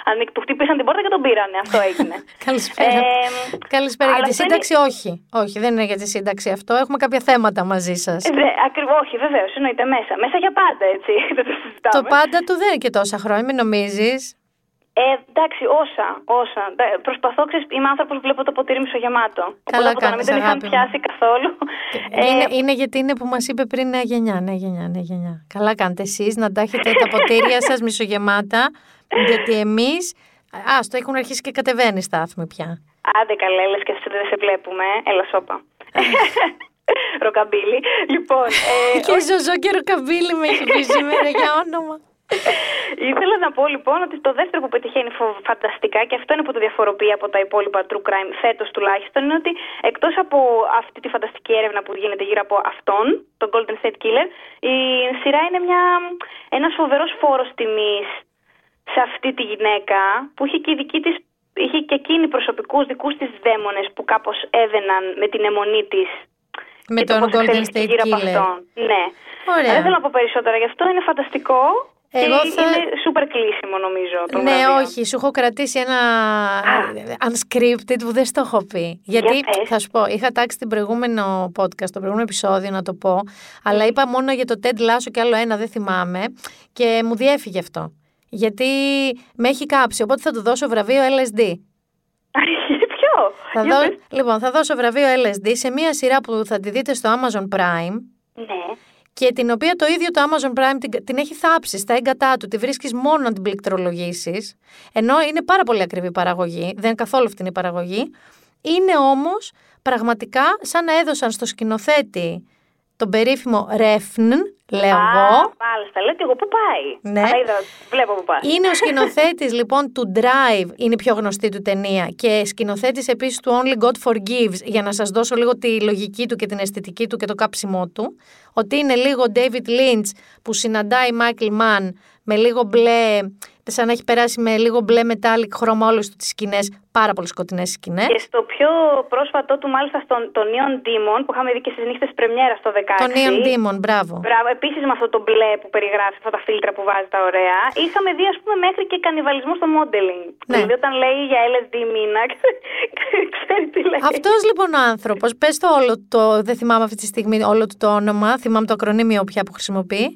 Αν του χτύπησαν την πόρτα και τον πήρανε, αυτό έγινε. *laughs* Καλησπέρα. Ε, Καλησπέρα. Για αλλά τη αυτό σύνταξη, όχι. Όχι, δεν είναι για τη σύνταξη αυτό. Έχουμε κάποια θέματα μαζί σας. Ε, δε, ακριβώς, όχι, βεβαίως, εννοείται μέσα. Μέσα για πάντα, έτσι. *laughs* Δεν το συζητάμε. Το πάντα του δεν είναι και τόσα χρόνια, μην νομίζεις. Ε, εντάξει, όσα, όσα. Ντα- Προσπαθώ, ξέρεις, είμαι άνθρωπος που βλέπω το ποτήρι μισογεμάτο. Καλά Οπότε από το να κάνεις, μην τον είχαν αγάπη μου. πιάσει καθόλου. Ε, είναι, είναι γιατί είναι που μας είπε πριν νέα γενιά, νέα γενιά, νέα γενιά. Καλά κάνετε εσείς να τα έχετε τα ποτήρια σας μισογεμάτα, γιατί εμείς. Α, το έχουν αρχίσει και κατεβαίνει στάθμη πια. Άντε καλέ, λες και σε- δεν σε βλέπουμε. Έλα, σώπα. Ροκαμπίλι. Λοιπόν, ε, και ζωζό και ροκαμπίλι με έχει πει σήμερα για όνομα. Ήθελα να πω λοιπόν ότι το δεύτερο που πετυχαίνει φο- φανταστικά και αυτό είναι που το διαφοροποιεί από τα υπόλοιπα true crime φέτος τουλάχιστον είναι ότι εκτός από αυτή τη φανταστική έρευνα που γίνεται γύρω από αυτόν, τον Golden State Killer, η σειρά είναι μια, ένας φοβερός φόρος τιμής σε αυτή τη γυναίκα που είχε και η δική της Είχε και εκεί εκείνη προσωπικούς δικούς της δαίμονες που κάπως έβαιναν με την αιμονή της. Με τον Golden State Killer. Ναι. Ωραία. Δεν θέλω να πω περισσότερα γι' αυτό. Είναι φανταστικό. Εγώ και θα- είναι σούπερ κλείσιμο νομίζω. Το Ναι, βραβείο. όχι, σου έχω κρατήσει ένα unscripted που δεν στο έχω πει. Γιατί πες. θα σου πω, είχα τάξει την προηγούμενο podcast, το προηγούμενο επεισόδιο να το πω, αλλά είπα μόνο για το Ted Lasso και άλλο ένα, δεν θυμάμαι, και μου διέφυγε αυτό. Γιατί με έχει κάψει, οπότε θα του δώσω βραβείο LSD. Ποιο; Θα Για δω... πες. Λοιπόν, θα δώσω βραβείο LSD σε μια σειρά που θα τη δείτε στο Amazon Prime Ναι. και την οποία το ίδιο το Amazon Prime την, την έχει θάψει στα έγκατά του. Τη βρίσκεις μόνο να την πληκτρολογήσεις, ενώ είναι πάρα πολύ ακριβή η παραγωγή, δεν είναι καθόλου φτηνή η παραγωγή. Είναι όμως πραγματικά σαν να έδωσαν στο σκηνοθέτη τον περίφημο Refn, λέω Α, εγώ. μάλιστα. Λέω και εγώ πού πάει. Ναι. Αλλά είδα, βλέπω πού πάει. Είναι ο *laughs* σκηνοθέτης λοιπόν του Drive, είναι η πιο γνωστή του ταινία και σκηνοθέτης επίσης του Only God Forgives για να σας δώσω λίγο τη λογική του και την αισθητική του και το κάψιμό του ότι είναι λίγο David Lynch που συναντάει Michael Mann με λίγο μπλε, σαν να έχει περάσει με λίγο μπλε metallic χρώμα όλες του τις σκηνές, πάρα πολύ σκοτεινές σκηνές. Και στο πιο πρόσφατό του, μάλιστα, στον το Neon Demon, που είχαμε δει και στις νύχτες Πρεμιέρας στο 16. Το Neon Demon, μπράβο. Μπράβο, επίσης με αυτό το μπλε που περιγράφει, αυτά τα φίλτρα που βάζει τα ωραία. Είχαμε δει, ας πούμε, μέχρι και κανιβαλισμό στο modeling. Ναι. Δηλαδή, όταν λέει για LSD μήνα, *laughs* ξέρει τι λέει. Αυτός λοιπόν ο άνθρωπος, πες το όλο το, δεν θυμάμαι αυτή τη στιγμή όλο του το όνομα, θυμάμαι το ακρονίμιο πια που χρησιμοποιεί.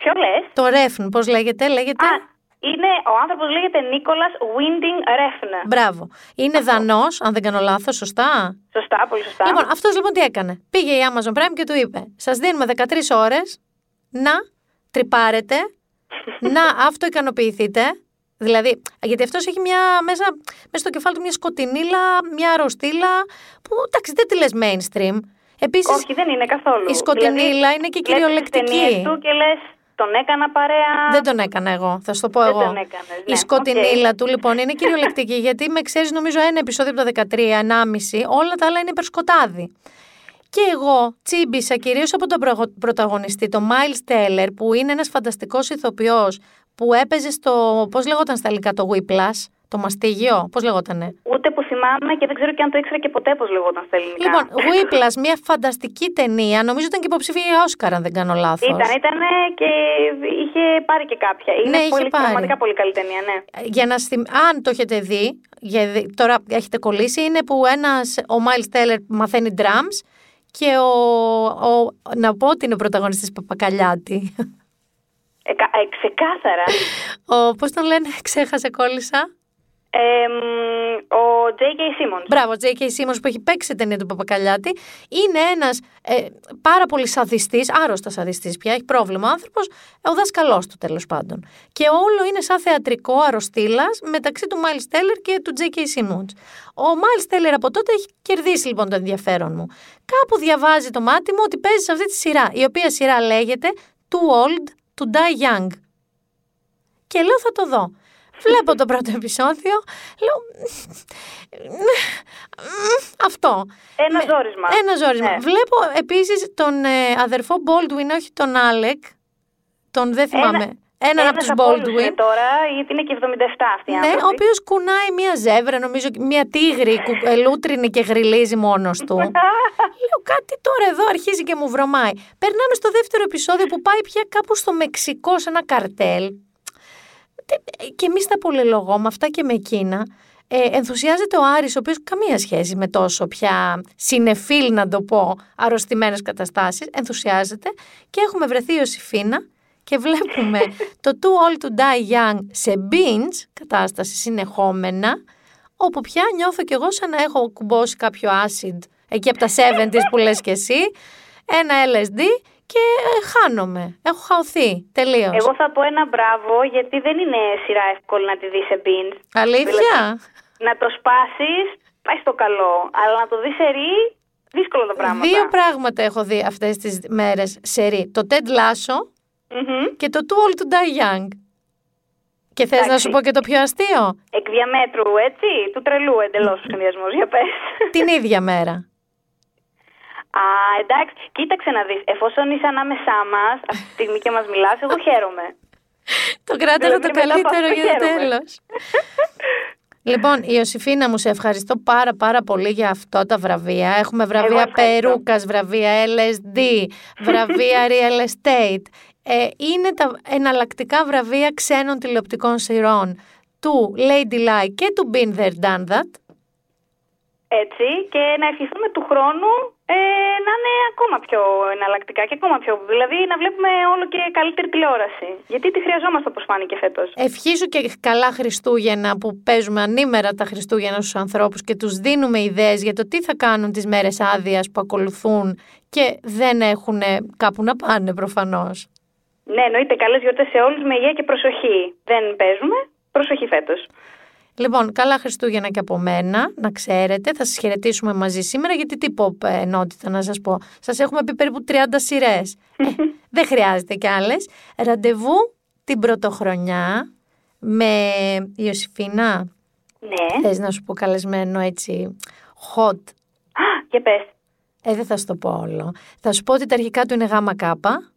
Ποιο λες; Το Refn, πώς λέγεται, λέγεται; Α, είναι, ο άνθρωπος λέγεται Νίκολας Winding Refn. Μπράβο. Είναι δανός, αν δεν κάνω λάθος, σωστά; Σωστά, πολύ σωστά. Λοιπόν, αυτός λοιπόν τι έκανε; Πήγε η Amazon Prime και του είπε: Σας δίνουμε 13 ώρες να τρυπάρετε, *laughs* να αυτοικανοποιηθείτε. Δηλαδή, γιατί αυτός έχει μια, μέσα, μέσα στο κεφάλι του μια σκοτεινίλα, μια αρρωστήλα, που εντάξει δεν τη λες mainstream. Επίσης, Όχι, δεν είναι καθόλου. η σκοτεινίλα Δηλαδή, είναι και βλέπεις τις κυριολεκτική. ταινίες του και λες, τον έκανα παρέα. Δεν τον έκανα εγώ, θα σου το πω Δεν εγώ. τον έκανες, ναι, Η σκοτεινίλα οκ. Του λοιπόν είναι κυριολεκτική γιατί με ξέρεις νομίζω ένα επεισόδιο από το 13, 1,5, όλα τα άλλα είναι υπερσκοτάδι. Και εγώ τσίμπησα κυρίως από τον προγο- πρωταγωνιστή, τον Miles Teller, που είναι ένας φανταστικός ηθοποιός που έπαιζε στο, πώς λεγόταν στα ελληνικά, το Whiplash, το μαστίγιο, πώς λεγότανε; Ούτε που θυμάμαι και δεν ξέρω και αν το ήξερα και ποτέ πώς λεγόταν στα ελληνικά. Λοιπόν, Whiplash, μια φανταστική ταινία, νομίζω ήταν και υποψήφια για Όσκαρ, αν δεν κάνω λάθος. Ήταν, ήταν και είχε πάρει και κάποια. Είναι Ναι, είχε πολύ, πάρει. πραγματικά πολύ καλή ταινία, ναι. για να θυμ... αν το έχετε δει, για δι- τώρα έχετε κολλήσει, είναι που ένας, ο Miles Teller μαθαίνει drums και ο, ο, να πω ότι είναι ο πρωταγωνιστής Παπακαλιάτη. Ε, κα- ε, ξεκάθαρα. ο, πώς τον λένε, *laughs* ξέχασε, κόλλησα. Ε, μ, ο J.K. Simmons. Μπράβο, J.K. Simmons που έχει παίξει ταινία του Παπακαλιάτη. Είναι ένας ε, πάρα πολύ σαδιστής, άρρωστα σαδιστής πια, έχει πρόβλημα ο άνθρωπος, ο δάσκαλός του τέλος πάντων. Και όλο είναι σαν θεατρικό αρρωστήλας μεταξύ του Miles Teller και του J.K. Simmons. Ο Miles Teller από τότε έχει κερδίσει λοιπόν το ενδιαφέρον μου. Κάπου διαβάζει το μάτι μου ότι παίζει σε αυτή τη σειρά, η οποία σειρά λέγεται Too Old to Die Young. Και λέω θα το δω. Βλέπω το πρώτο επεισόδιο, λέω αυτό. Ένα Με- ζόρισμα. Ένα ζόρισμα. Ναι. Βλέπω επίσης τον ε, αδερφό Baldwin, όχι τον Άλεκ, τον δεν θυμάμαι. Έναν από τους ένας όλους Baldwin. είναι τώρα, γιατί είναι και 77 αυτοί οι Ναι, άνθρωποι. ο οποίος κουνάει μία ζεύρα, νομίζω, μία τίγρη, κου- ε, λούτρινη και γριλίζει μόνος του. *laughs* Λέω κάτι τώρα εδώ αρχίζει και μου βρωμάει. Περνάμε στο δεύτερο επεισόδιο που πάει πια κάπου στο Μεξικό σε ένα καρτέλ. Τε- Και εμείς τα πολυλογώ με αυτά και με εκείνα. Ε, ενθουσιάζεται ο Άρης, ο οποίος καμία σχέση με τόσο πια συνεφίλ, να το πω, αρρωστημένες καταστάσεις, ενθουσιάζεται και έχουμε βρεθεί η Ιωσήφίνα και βλέπουμε *laughs* το Too Old to Die Young σε binge κατάσταση συνεχόμενα, όπου πια νιώθω κι εγώ σαν να έχω κουμπώσει κάποιο acid εκεί από τα 70s που λες και εσύ, ένα LSD και ε, χάνομαι. Έχω χαωθεί τελείως. Εγώ θα πω ένα μπράβο, γιατί δεν είναι σειρά εύκολη να τη δεις σε binge. Αλήθεια; Να το σπάσεις, πάει στο καλό. Αλλά να το δεις σε ρί, δύσκολο τα πράγματα. Δύο πράγματα έχω δει αυτές τις μέρες σε ρί. Το Ted Lasso Μμμ. και το Too Old to Die Young. Και θες να Εντάξει. σου πω και το πιο αστείο; Εκ διαμέτρου, έτσι, του τρελού εντελώς ο συνδυασμό. Για πες. Την ίδια μέρα. Α, εντάξει, κοίταξε να δεις. Εφόσον είσαι ανάμεσά μας, αυτή τη στιγμή και μας μιλάς, εγώ χαίρομαι. Το κράταγα το Δηλαδή, μετά από καλύτερο αυτό για το χαίρομαι. τέλος. *laughs* Λοιπόν, Ιωσήφίνα μου, σε ευχαριστώ πάρα πάρα πολύ για αυτά τα βραβεία. Έχουμε βραβεία ευχαριστώ. Περούκας, βραβεία LSD, *laughs* βραβεία Real Estate. Ε, είναι τα εναλλακτικά βραβεία ξένων τηλεοπτικών σειρών του Lady Lie και του Been There Done That. Έτσι, και να ευχηθούμε του χρόνου ε, να είναι ακόμα πιο εναλλακτικά και ακόμα πιο. Δηλαδή να βλέπουμε όλο και καλύτερη τηλεόραση. Γιατί τη χρειαζόμαστε όπως φάνηκε φέτος. Ευχήσου και καλά Χριστούγεννα που παίζουμε ανήμερα τα Χριστούγεννα στους ανθρώπους και τους δίνουμε ιδέες για το τι θα κάνουν τις μέρες άδειας που ακολουθούν και δεν έχουν κάπου να πάνε προφανώς. Ναι, εννοείται καλές γιορτές σε όλους με υγεία και προσοχή. Δεν παίζουμε. Προσοχή φέτος. Λοιπόν, καλά Χριστούγεννα και από μένα, να ξέρετε. Θα σας χαιρετήσουμε μαζί σήμερα, γιατί τι pop ενότητα να σας πω. Σας έχουμε πει περίπου 30 σειρές. *laughs* δεν χρειάζεται κι άλλες. Ραντεβού την πρωτοχρονιά με Ιωσήφινα. Ναι. Θες να σου πω καλεσμένο έτσι hot; *gasps* Για πες. Ε, δεν θα σου το πω όλο. Θα σου πω ότι τα αρχικά του είναι γάμα κάπα.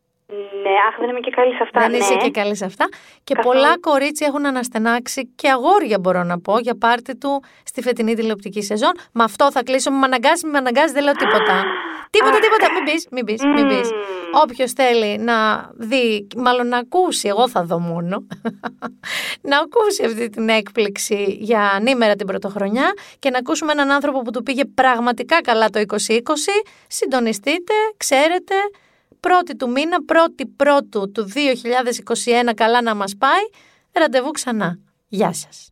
Ναι, αχ, δεν είμαι και καλή σε αυτά. Δεν ναι. είσαι και καλή σε αυτά. Και Καθόλου. πολλά κορίτσια έχουν αναστενάξει και αγόρια μπορώ να πω για πάρτι του στη φετινή τηλεοπτική σεζόν. Με αυτό θα κλείσω. Με αναγκάζει, με αναγκάζει, δεν λέω τίποτα. τίποτα, τίποτα. Μην πεις, μην πεις, μην πεις. Όποιος θέλει να δει, μάλλον να ακούσει, εγώ θα δω μόνο, *laughs* να ακούσει αυτή την έκπληξη για ανήμερα την πρωτοχρονιά και να ακούσουμε έναν άνθρωπο που του πήγε πραγματικά καλά το 2020. Συντονιστείτε, ξέρετε, πρώτη του μήνα, πρώτη πρώτου του 2021 καλά να μας πάει, ραντεβού ξανά. Γεια σας.